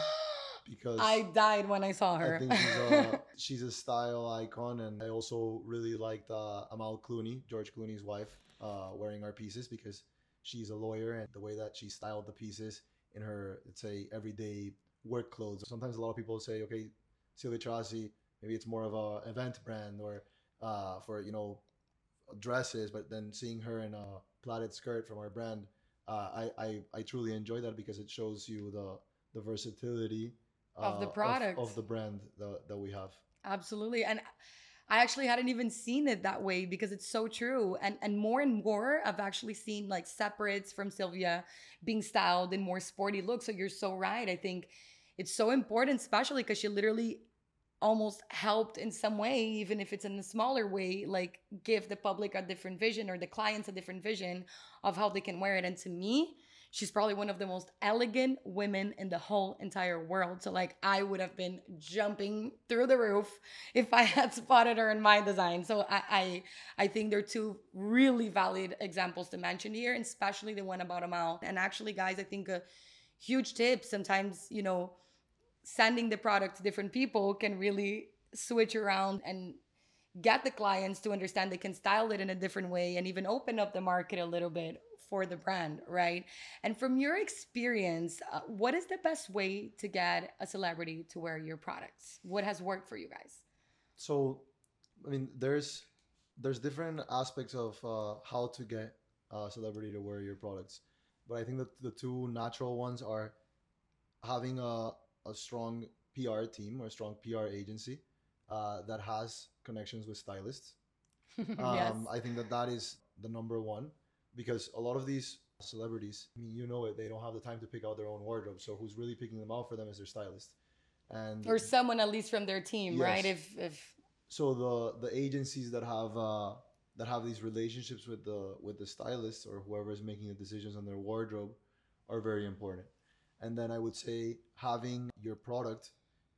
Speaker 2: Because
Speaker 1: I died when I saw her.
Speaker 2: I think she's a, she's a style icon, and I also really liked uh, Amal Clooney, George Clooney's wife, uh, wearing our pieces because she's a lawyer, and the way that she styled the pieces in her, let's say, everyday work clothes. Sometimes a lot of people say, okay, Silvia Tcherassi, maybe it's more of a event brand or uh, for you know dresses, but then seeing her in a plaited skirt from our brand, uh, I, I I truly enjoy that because it shows you the the versatility
Speaker 1: of the
Speaker 2: uh,
Speaker 1: product
Speaker 2: of, the brand that, that we have.
Speaker 1: Absolutely. And I actually hadn't even seen it that way because it's so true. And and more and more I've actually seen like separates from Silvia being styled in more sporty looks. So you're so right. I think it's so important, especially because she literally almost helped in some way, even if it's in a smaller way, like give the public a different vision or the clients a different vision of how they can wear it. And to me, she's probably one of the most elegant women in the whole entire world. So like I would have been jumping through the roof if I had spotted her in my design. So I I, I think they're two really valid examples to mention here, and especially the one about Amal. And actually, guys, I think a huge tip sometimes, you know, sending the product to different people can really switch around and get the clients to understand they can style it in a different way and even open up the market a little bit for the brand, right? And from your experience, uh, what is the best way to get a celebrity to wear your products? What has worked for you guys?
Speaker 2: So, I mean, there's there's different aspects of uh, how to get a celebrity to wear your products, but I think that the two natural ones are having a a strong PR team or a strong PR agency uh, that has connections with stylists. Um,
Speaker 1: yes.
Speaker 2: I think that that is the number one because a lot of these celebrities, I mean, you know it, they don't have the time to pick out their own wardrobe. So who's really picking them out for them is their stylist, and
Speaker 1: Or someone at least from their team,
Speaker 2: Yes.
Speaker 1: right? If if
Speaker 2: so the the agencies that have uh, that have these relationships with the with the stylists or whoever is making the decisions on their wardrobe are very important. And then I would say having your product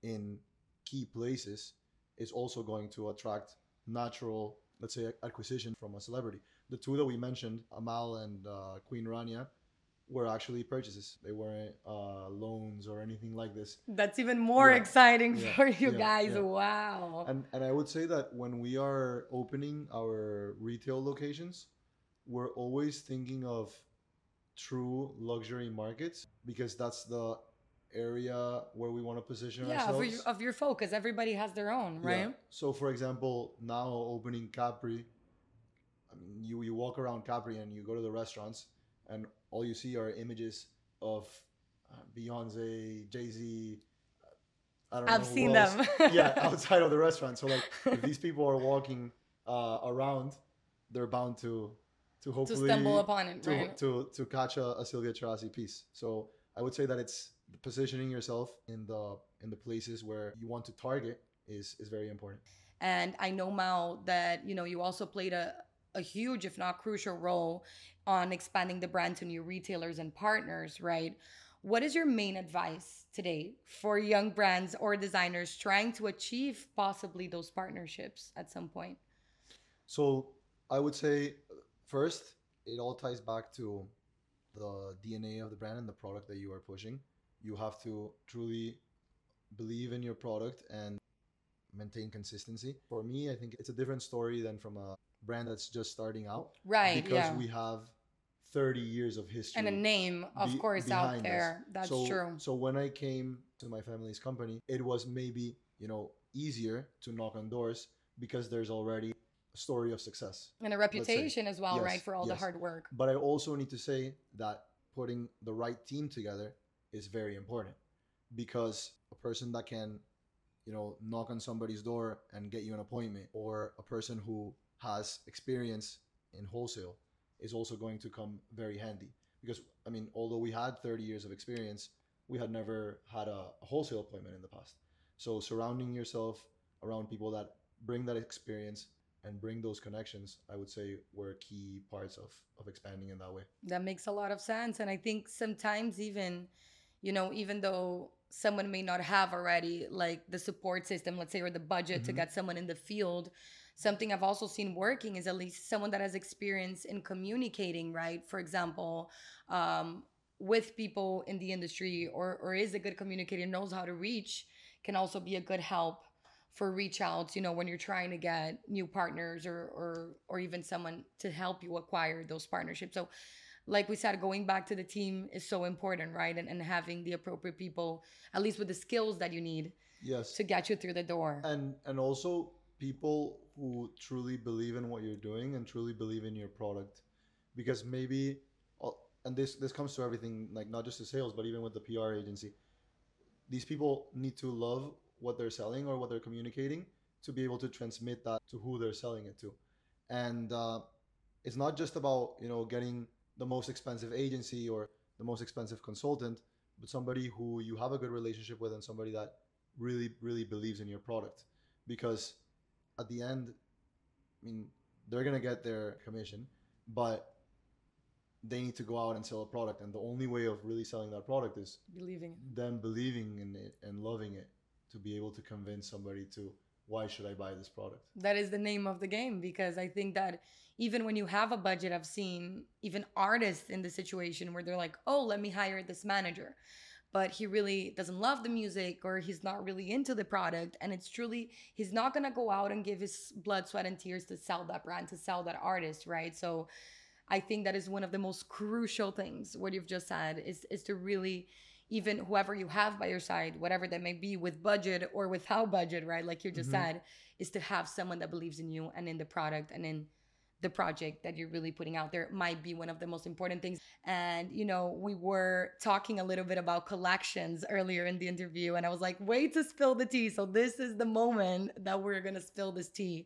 Speaker 2: in key places is also going to attract natural, let's say, acquisition from a celebrity. The two that we mentioned, Amal and uh, Queen Rania, were actually purchases. They weren't uh, loans or anything like this.
Speaker 1: that's even more
Speaker 2: Yeah.
Speaker 1: exciting
Speaker 2: Yeah.
Speaker 1: for you
Speaker 2: Yeah.
Speaker 1: guys.
Speaker 2: Yeah.
Speaker 1: Wow.
Speaker 2: And and I would say that when we are opening our retail locations, we're always thinking of true luxury markets because that's the area where we want to position
Speaker 1: yeah,
Speaker 2: ourselves.
Speaker 1: for your, of your focus. Everybody has their own,
Speaker 2: Yeah.
Speaker 1: right?
Speaker 2: So for example, now opening Capri, I mean you you walk around Capri and you go to the restaurants and all you see are images of uh, Beyonce, Jay Z. I don't
Speaker 1: I've
Speaker 2: who
Speaker 1: seen them.
Speaker 2: yeah, outside of the restaurant. So like, if these people are walking uh, around, they're bound to to
Speaker 1: to
Speaker 2: hopefully
Speaker 1: stumble upon it,
Speaker 2: to,
Speaker 1: right?
Speaker 2: to to catch a, a Silvia Tcherassi piece. So I would say that it's positioning yourself in the in the places where you want to target is is very important.
Speaker 1: And I know Mal that you know you also played a a huge, if not crucial, role on expanding the brand to new retailers and partners, right? What is your main advice today for young brands or designers trying to achieve possibly those partnerships at some point?
Speaker 2: So I would say first, it all ties back to the DNA of the brand and the product that you are pushing. You have to truly believe in your product and maintain consistency. For me, I think it's a different story than from a brand that's just starting out
Speaker 1: Right.
Speaker 2: because
Speaker 1: yeah.
Speaker 2: we have 30 years of history
Speaker 1: and a name, of
Speaker 2: be-
Speaker 1: course, out
Speaker 2: behind us.
Speaker 1: there. That's
Speaker 2: so,
Speaker 1: true.
Speaker 2: So when I came to my family's company, it was maybe, you know, easier to knock on doors because there's already a story of success.
Speaker 1: And a reputation as well,
Speaker 2: Yes,
Speaker 1: right? For all the hard work.
Speaker 2: But I also need to say that putting the right team together is very important because a person that can you know knock on somebody's door and get you an appointment or a person who has experience in wholesale is also going to come very handy. Because i mean although we had 30 years of experience we had never had a, wholesale appointment in the past. So surrounding yourself around people that bring that experience and bring those connections i would say were key parts of of expanding in that way.
Speaker 1: That makes a lot of sense. And I think sometimes even, you know, even though someone may not have already like the support system, let's say, or the budget to
Speaker 2: Mhm.
Speaker 1: get someone in the field, something I've also seen working is at least someone that has experience in communicating, right? For example, um, with people in the industry or, or is a good communicator, knows how to reach, can also be a good help for reach outs, you know, when you're trying to get new partners or or or even someone to help you acquire those partnerships. So like we said, going back to the team is so important, right? And, and having the appropriate people, at least with the skills that you need
Speaker 2: yes
Speaker 1: to get you through the door.
Speaker 2: and and also people who truly believe in what you're doing and truly believe in your product because maybe uh, and this this comes to everything like not just the sales but even with the pr agency these people need to love what they're selling or what they're communicating to be able to transmit that to who they're selling it to and uh, it's not just about you know getting the most expensive agency or the most expensive consultant but somebody who you have a good relationship with and somebody that really really believes in your product because at the end i mean they're going to get their commission but they need to go out and sell a product and the only way of really selling that product is
Speaker 1: Believing.
Speaker 2: them believing in it and loving it to be able to convince somebody to why should i buy this product
Speaker 1: That is the name of the game because I think that even when you have a budget, I've seen even artists in the situation where they're like, oh, let me hire this manager. But he really doesn't love the music or he's not really into the product. And it's truly, he's not to go out and give his blood, sweat, and tears to sell that brand, to sell that artist, right? So I think that is one of the most crucial things, what you've just said, is, is to really, even whoever you have by your side, whatever that may be, with budget or without budget, right? Like you just
Speaker 2: Mhm.
Speaker 1: said, is to have someone that believes in you and in the product and in the project that you're really putting out there might be one of the most important things. And, you know, we were talking a little bit about collections earlier in the interview, and I was like, wait to spill the tea. So, this is the moment that we're to spill this tea.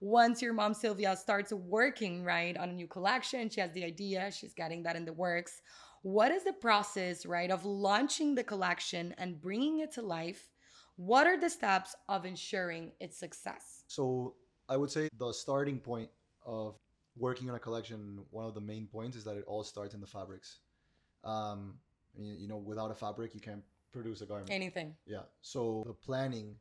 Speaker 1: Once your mom, Silvia, starts working, right, on a new collection, she has the idea, she's getting that in the works. What is the process, right, of launching the collection and bringing it to life? What are the steps of ensuring its success?
Speaker 2: So I would say the starting point of working on a collection, one of the main points is that it all starts in the fabrics. Um, you, you know, without a fabric, you can't produce a garment.
Speaker 1: Anything.
Speaker 2: Yeah. So the planning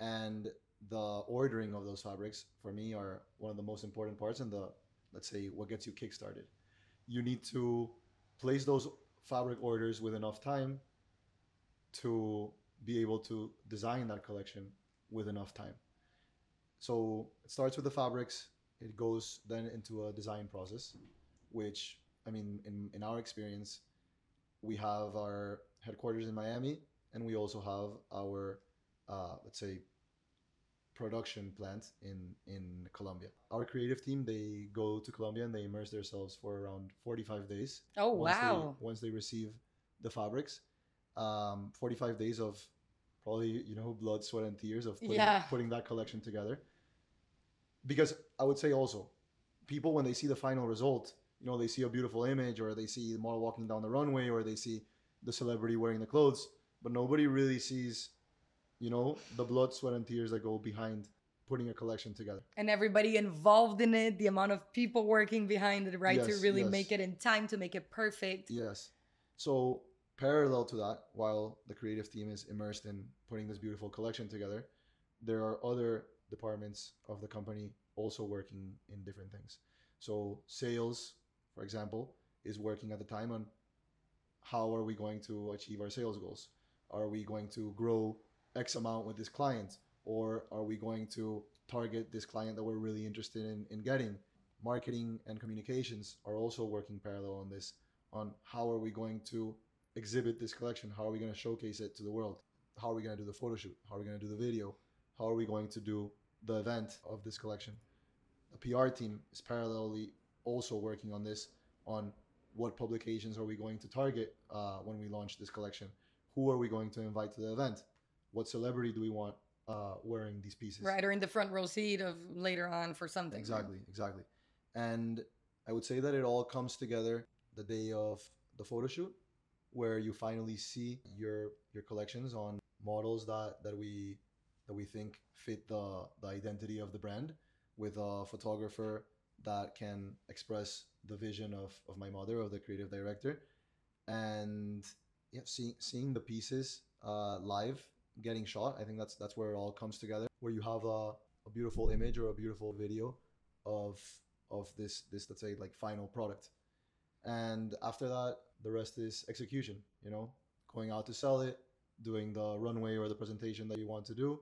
Speaker 2: and the ordering of those fabrics for me are one of the most important parts and the let's say what gets you kickstarted. You need to place those fabric orders with enough time to be able to design that collection with enough time. So it starts with the fabrics, it goes then into a design process, which I mean in, in our experience, we have our headquarters in Miami and we also have our uh, let's say production plant in in Colombia. Our creative team they go to Colombia and they immerse themselves for around 45 days.
Speaker 1: Oh,
Speaker 2: once they-
Speaker 1: wow.
Speaker 2: once they receive the fabrics, um, 45 days of probably you know blood, sweat, and tears of putting,
Speaker 1: Yeah.
Speaker 2: putting that collection together. Because I would say also, people when they see the final result, you know, they see a beautiful image, or they see the model walking down the runway, or they see the celebrity wearing the clothes, but nobody really sees, you know, the blood, sweat, and tears that go behind putting a collection together.
Speaker 1: and everybody involved in it, the amount of people working behind it, right? to really
Speaker 2: yes.
Speaker 1: make it in time to make it perfect.
Speaker 2: Yes. So parallel to that, while the creative team is immersed in putting this beautiful collection together, there are other departments of the company also working in different things. So sales, for example, is working at the time on how are we going to achieve our sales goals? Are we going to grow X amount with this client? Or are we going to target this client that we're really interested in, in getting? Marketing and communications are also working parallel on this on how are we going to exhibit this collection? How are we going to showcase it to the world? How are we going to do the photo shoot? How are we going to do the video? How are we going to do the event of this collection? The PR team is parallelly also working on this on what publications are we going to target uh, when we launch this collection? Who are we going to invite to the event? What celebrity do we want uh, wearing these pieces.
Speaker 1: Right, or in the front row seat of later on for something.
Speaker 2: Exactly, exactly. And I would say that it all comes together the day of the photo shoot, where you finally see your your collections on models that that we that we think fit the the identity of the brand, with a photographer that can express the vision of of my mother, of the creative director, and yeah, seeing seeing the pieces uh, live getting shot. I think that's that's where it all comes together. Where you have a, a beautiful image or a beautiful video of of this this let's say like final product, and after that the rest is execution. You know, going out to sell it, doing the runway or the presentation that you want to do,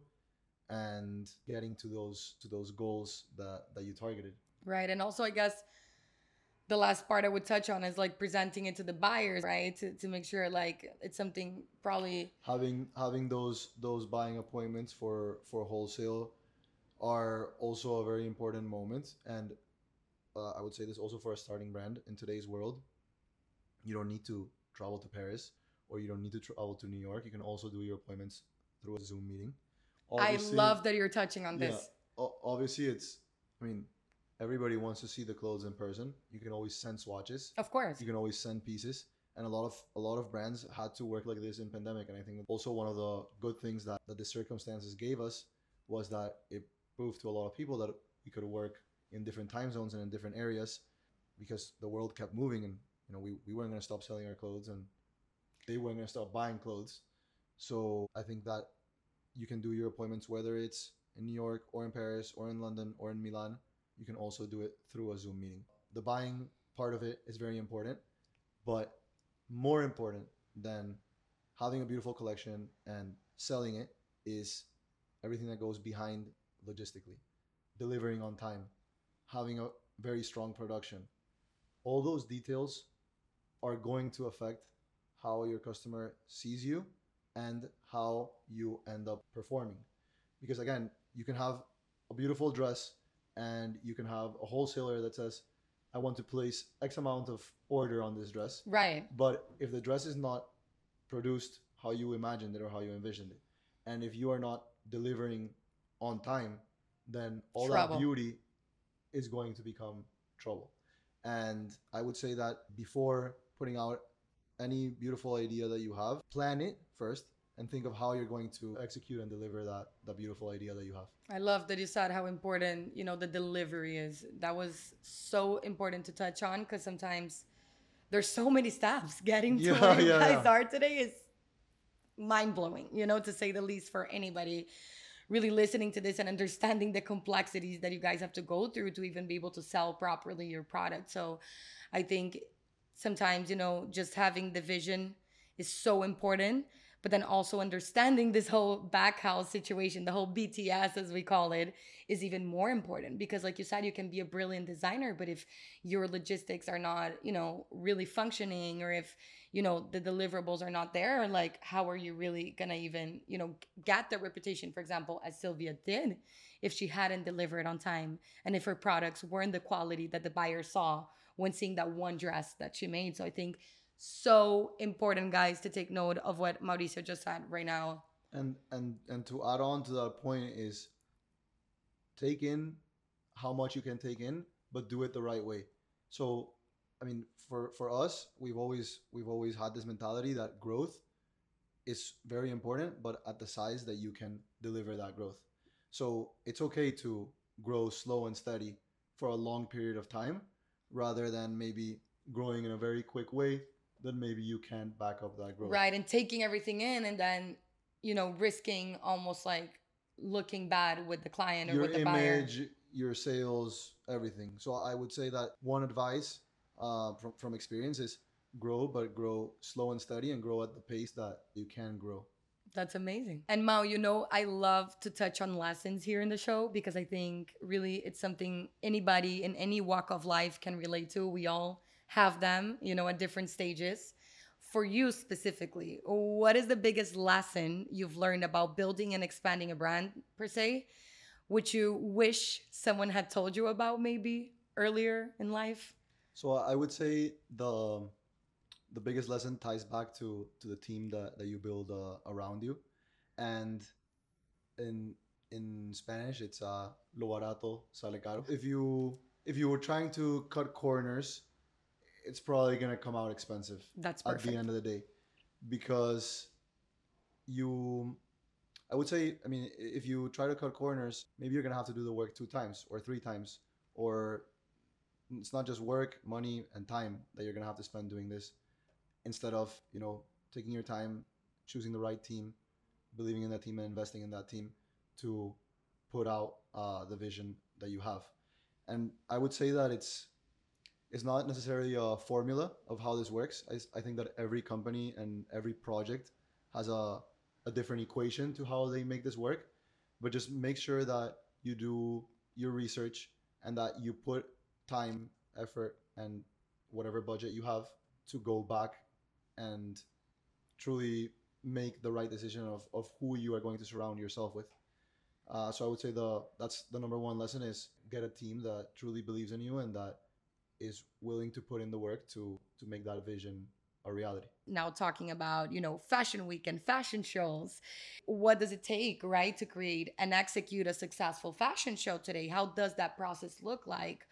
Speaker 2: and getting to those to those goals that that you targeted.
Speaker 1: Right, and also I guess the last part I would touch on is like presenting it to the buyers, right? To, to make sure like it's something probably
Speaker 2: having having those those buying appointments for for wholesale are also a very important moment. And uh, i would say this also for a starting brand in today's world. You don't need to travel to paris or you don't need to travel to new york. You can also do your appointments through a zoom meeting.
Speaker 1: I love that you're touching on this.
Speaker 2: O- obviously it's i mean everybody wants to see the clothes in person. You can always send swatches.
Speaker 1: Of course.
Speaker 2: You can always send pieces. And a lot of a lot of brands had to work like this in pandemic. And i think also one of the good things that, that the circumstances gave us was that it proved to a lot of people that we could work in different time zones and in different areas because the world kept moving and you know we, we weren't going to stop selling our clothes and they weren't going to stop buying clothes. So i think that you can do your appointments whether it's in new york or in paris or in london or in milan you can also do it through a zoom meeting. The buying part of it is very important but more important than having a beautiful collection and selling it is everything that goes behind logistically delivering on time having a very strong production. All those details are going to affect how your customer sees you and how you end up performing. Because again you can have a beautiful dress and you can have a wholesaler that says I want to place X amount of order on this dress.
Speaker 1: Right.
Speaker 2: But if the dress is not produced how you imagined it or how you envisioned it, and if you are not delivering on time, then all
Speaker 1: Trouble.
Speaker 2: that beauty is going to become trouble. And I would say that before putting out any beautiful idea that you have, plan it first and think of how you're going to execute and deliver that that beautiful idea that you have.
Speaker 1: I love that you said how important, you know, the delivery is. That was so important to touch on because sometimes there's so many steps getting to
Speaker 2: Yeah,
Speaker 1: where you
Speaker 2: yeah,
Speaker 1: guys
Speaker 2: yeah.
Speaker 1: are today is mind blowing, you know, to say the least for anybody really listening to this and understanding the complexities that you guys have to go through to even be able to sell properly your product. So I think sometimes, you know, just having the vision is so important but then also understanding this whole back house situation, the whole BTS as we call it, is even more important because, like you said, you can be a brilliant designer, but if your logistics are not, you know, really functioning, or if you know the deliverables are not there, like how are you really gonna even, you know, get the reputation, for example, as Silvia did, if she hadn't delivered on time and if her products weren't the quality that the buyer saw when seeing that one dress that she made. So I think so important guys to take note of what mauricio just said right now.
Speaker 2: And and and to add on to that point is take in how much you can take in but do it the right way. So i mean for for us we've always we've always had this mentality that growth is very important but at the size that you can deliver that growth. So it's okay to grow slow and steady for a long period of time rather than maybe growing in a very quick way then maybe you can't back up that growth
Speaker 1: right and taking everything in and then you know risking almost like looking bad with the client or
Speaker 2: your
Speaker 1: with the buyer
Speaker 2: image, your sales, everything. So I would say that one advice uh, from from experience is grow, but grow slow and steady, and grow at the pace that you can grow.
Speaker 1: That's amazing. And Mao, you know, I love to touch on lessons here in the show because I think really it's something anybody in any walk of life can relate to. We all have them, you know, at different stages. For you specifically, what is the biggest lesson you've learned about building and expanding a brand per se, which you wish someone had told you about maybe earlier in life?
Speaker 2: So I would say the the biggest lesson ties back to to the team that that you build uh, around you, and in in Spanish, it's uh, lo barato sale caro. If you if you were trying to cut corners, it's probably gonna come out expensive
Speaker 1: That's
Speaker 2: at the end of the day, because you, I would say, I mean, if you try to cut corners, maybe you're gonna have to do the work two times or three times, or it's not just work, money, and time that you're gonna have to spend doing this, instead of you know taking your time, choosing the right team, believing in that team, and investing in that team to put out uh, the vision that you have. And I would say that it's it's not necessarily a formula of how this works. I think that every company and every project has a, a different equation to how they make this work. But just make sure that you do your research and that you put time, effort, and whatever budget you have to go back and truly make the right decision of, of who you are going to surround yourself with. Uh, so I would say the that's the number one lesson is get a team that truly believes in you and that is willing to put in the work to to make that vision a reality.
Speaker 1: now talking about you know fashion week and fashion shows what does it take right to create and execute a successful fashion show today how does that process look like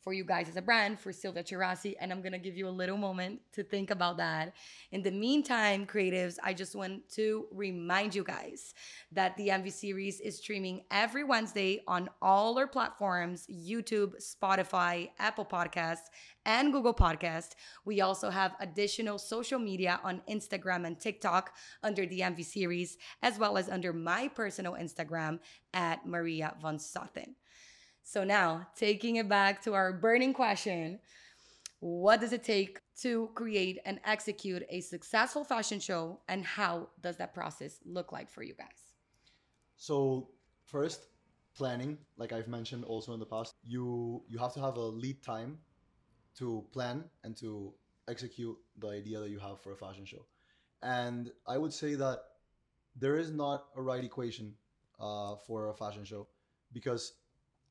Speaker 1: for you guys as a brand for Silvia Tcherassi and I'm to give you a little moment to think about that in the meantime creatives I just want to remind you guys that the MV series is streaming every Wednesday on all our platforms YouTube Spotify Apple Podcasts and Google Podcast. We also have additional social media on Instagram and TikTok under the MV series, as well as under my personal Instagram at Maria von Sothen. So now, taking it back to our burning question, what does it take to create and execute a successful fashion show, and how does that process look like for you guys?
Speaker 2: So first, planning, like I've mentioned also in the past, you you have to have a lead time to plan and to execute the idea that you have for a fashion show. And I would say that there is not a right equation uh, for a fashion show because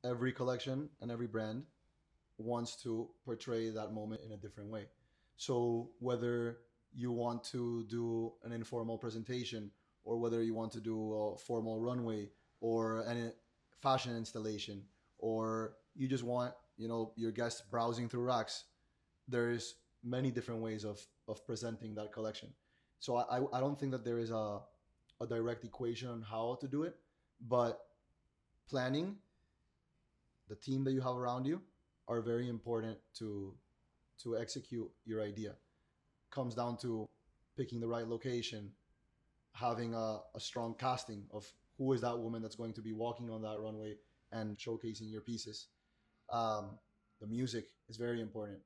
Speaker 2: every collection and every brand wants to portray that moment in a different way. So whether you want to do an informal presentation or whether you want to do a formal runway or a fashion installation or you just want you know your guests browsing through racks there's many different ways of of presenting that collection so i i don't think that there is a a direct equation on how to do it but planning the team that you have around you are very important to to execute your idea comes down to picking the right location having a, a strong casting of who is that woman that's going to be walking on that runway and showcasing your pieces. Um, the music is very important.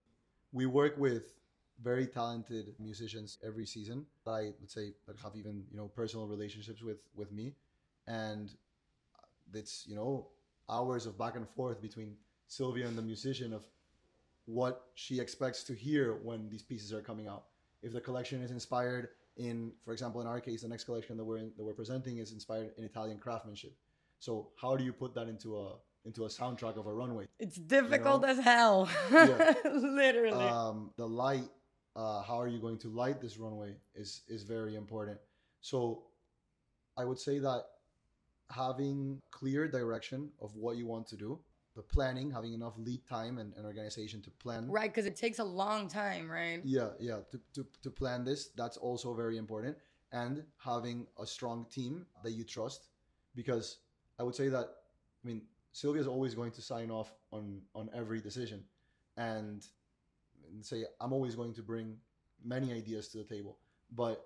Speaker 2: We work with very talented musicians every season I would say that have even you know personal relationships with with me, and it's you know hours of back and forth between Silvia and the musician of what she expects to hear when these pieces are coming out. If the collection is inspired in, for example, in our case, the next collection that we're in, that we're presenting is inspired in Italian craftsmanship. So how do you put that into a into a soundtrack of a runway?
Speaker 1: It's difficult
Speaker 2: know?
Speaker 1: as hell.
Speaker 2: Yeah.
Speaker 1: Literally.
Speaker 2: Um, the light, uh, how are you going to light this runway is is very important. So I would say that having clear direction of what you want to do, the planning, having enough lead time and, and organization to plan.
Speaker 1: right, because it takes a long time, right?
Speaker 2: Yeah, yeah. To, to, to plan this, that's also very important. And having a strong team that you trust, because I would say that, I mean, Silvia is always going to sign off on on every decision, and, and say I'm always going to bring many ideas to the table, but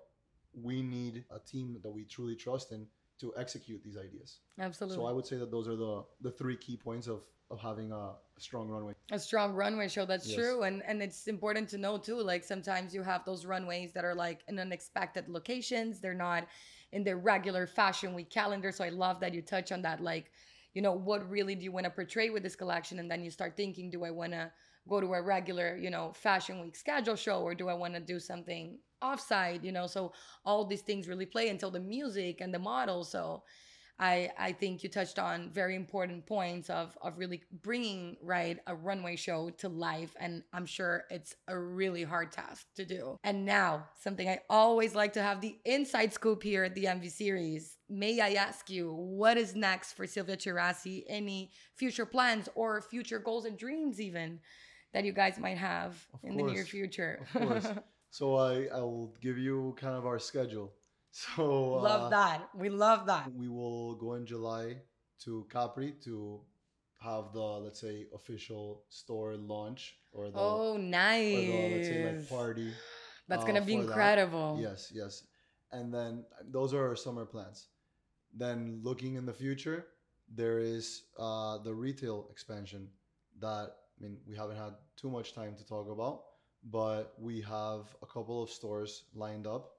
Speaker 2: we need a team that we truly trust in to execute these ideas.
Speaker 1: Absolutely.
Speaker 2: So I would say that those are the the three key points of of having a, strong runway.
Speaker 1: a strong runway show that's
Speaker 2: Yes.
Speaker 1: true and and it's important to know too like sometimes you have those runways that are like in unexpected locations they're not in their regular fashion week calendar so i love that you touch on that like you know what really do you want to portray with this collection and then you start thinking do i want to go to a regular you know fashion week schedule show or do i want to do something offside you know so all these things really play until the music and the model. So I, I think you touched on very important points of, of really bringing right a runway show to life and i'm sure it's a really hard task to do. And now something i always like to have the inside scoop here at the MV series. May i ask you what is next for silvia Tcherassi any future plans or future goals and dreams even that you guys might have
Speaker 2: Of
Speaker 1: in the near future?
Speaker 2: Of course. So I I will give you kind of our schedule. So
Speaker 1: love
Speaker 2: uh,
Speaker 1: that we love that
Speaker 2: We will go in July to Capri to have the let's say official store launch or the,
Speaker 1: oh nice
Speaker 2: the let's say like party.
Speaker 1: that's
Speaker 2: uh,
Speaker 1: gonna be
Speaker 2: for that.
Speaker 1: incredible
Speaker 2: Yes, yes. And then those are our summer plans. Then looking in the future, there is uh, the retail expansion that I mean we haven't had too much time to talk about, but we have a couple of stores lined up.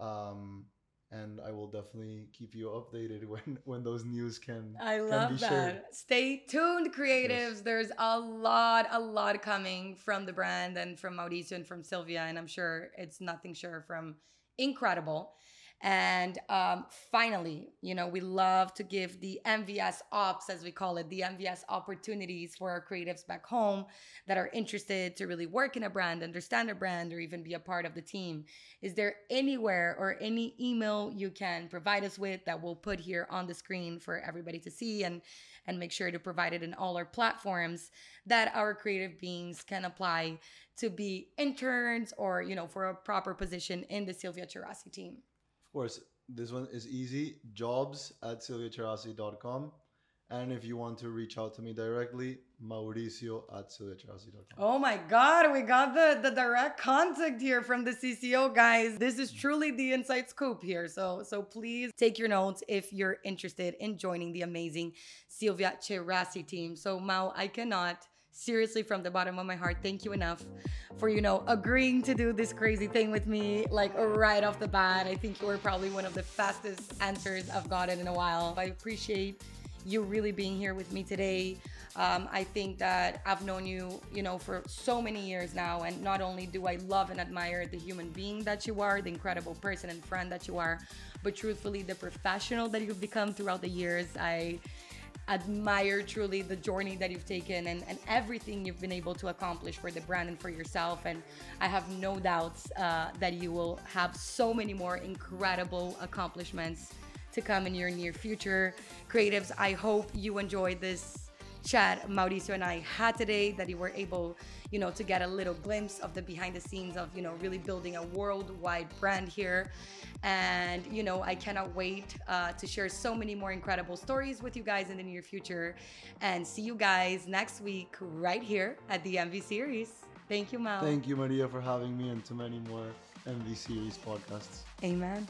Speaker 2: Um, and I will definitely keep you updated when when those news can.
Speaker 1: I
Speaker 2: can
Speaker 1: love
Speaker 2: be
Speaker 1: that.
Speaker 2: shared.
Speaker 1: Stay tuned, creatives. There's a lot, a lot coming from the brand and from Mauricio and from Silvia, and I'm sure it's nothing short from incredible. And um, finally, you know, we love to give the MVS ops, as we call it, the MVS opportunities for our creatives back home that are interested to really work in a brand, understand a brand, or even be a part of the team. Is there anywhere or any email you can provide us with that we'll put here on the screen for everybody to see and and make sure to provide it in all our platforms that our creative beings can apply to be interns or you know for a proper position in the Silvia Tcherassi team.
Speaker 2: Course, this one is easy. Jobs at silviatcherassi.com. And if you want to reach out to me directly, Mauricio at silviatcherassi.com.
Speaker 1: Oh my God, we got the, the direct contact here from the CCO guys. This is truly the inside scoop here. So so please take your notes if you're interested in joining the amazing Silvia Tcherassi team. So Mau, I cannot seriously from the bottom of my heart thank you enough for you know agreeing to do this crazy thing with me like right off the bat i think you were probably one of the fastest answers i've gotten in a while i appreciate you really being here with me today um, I think that I've known you, you know, for so many years now, and not only do I love and admire the human being that you are, the incredible person and friend that you are, but truthfully, the professional that you've become throughout the years. I admire truly the journey that you've taken and, and everything you've been able to accomplish for the brand and for yourself. And I have no doubts uh, that you will have so many more incredible accomplishments to come in your near future. Creatives, I hope you enjoyed this chat Mauricio and I had today that you were able, you know, to get a little glimpse of the behind the scenes of, you know, really building a worldwide brand here. And, you know, I cannot wait uh, to share so many more incredible stories with you guys in the near future and see you guys next week right here at the MV series. Thank you, Mal.
Speaker 2: Thank you, Maria, for having me and to many more MV series podcasts.
Speaker 1: Amen.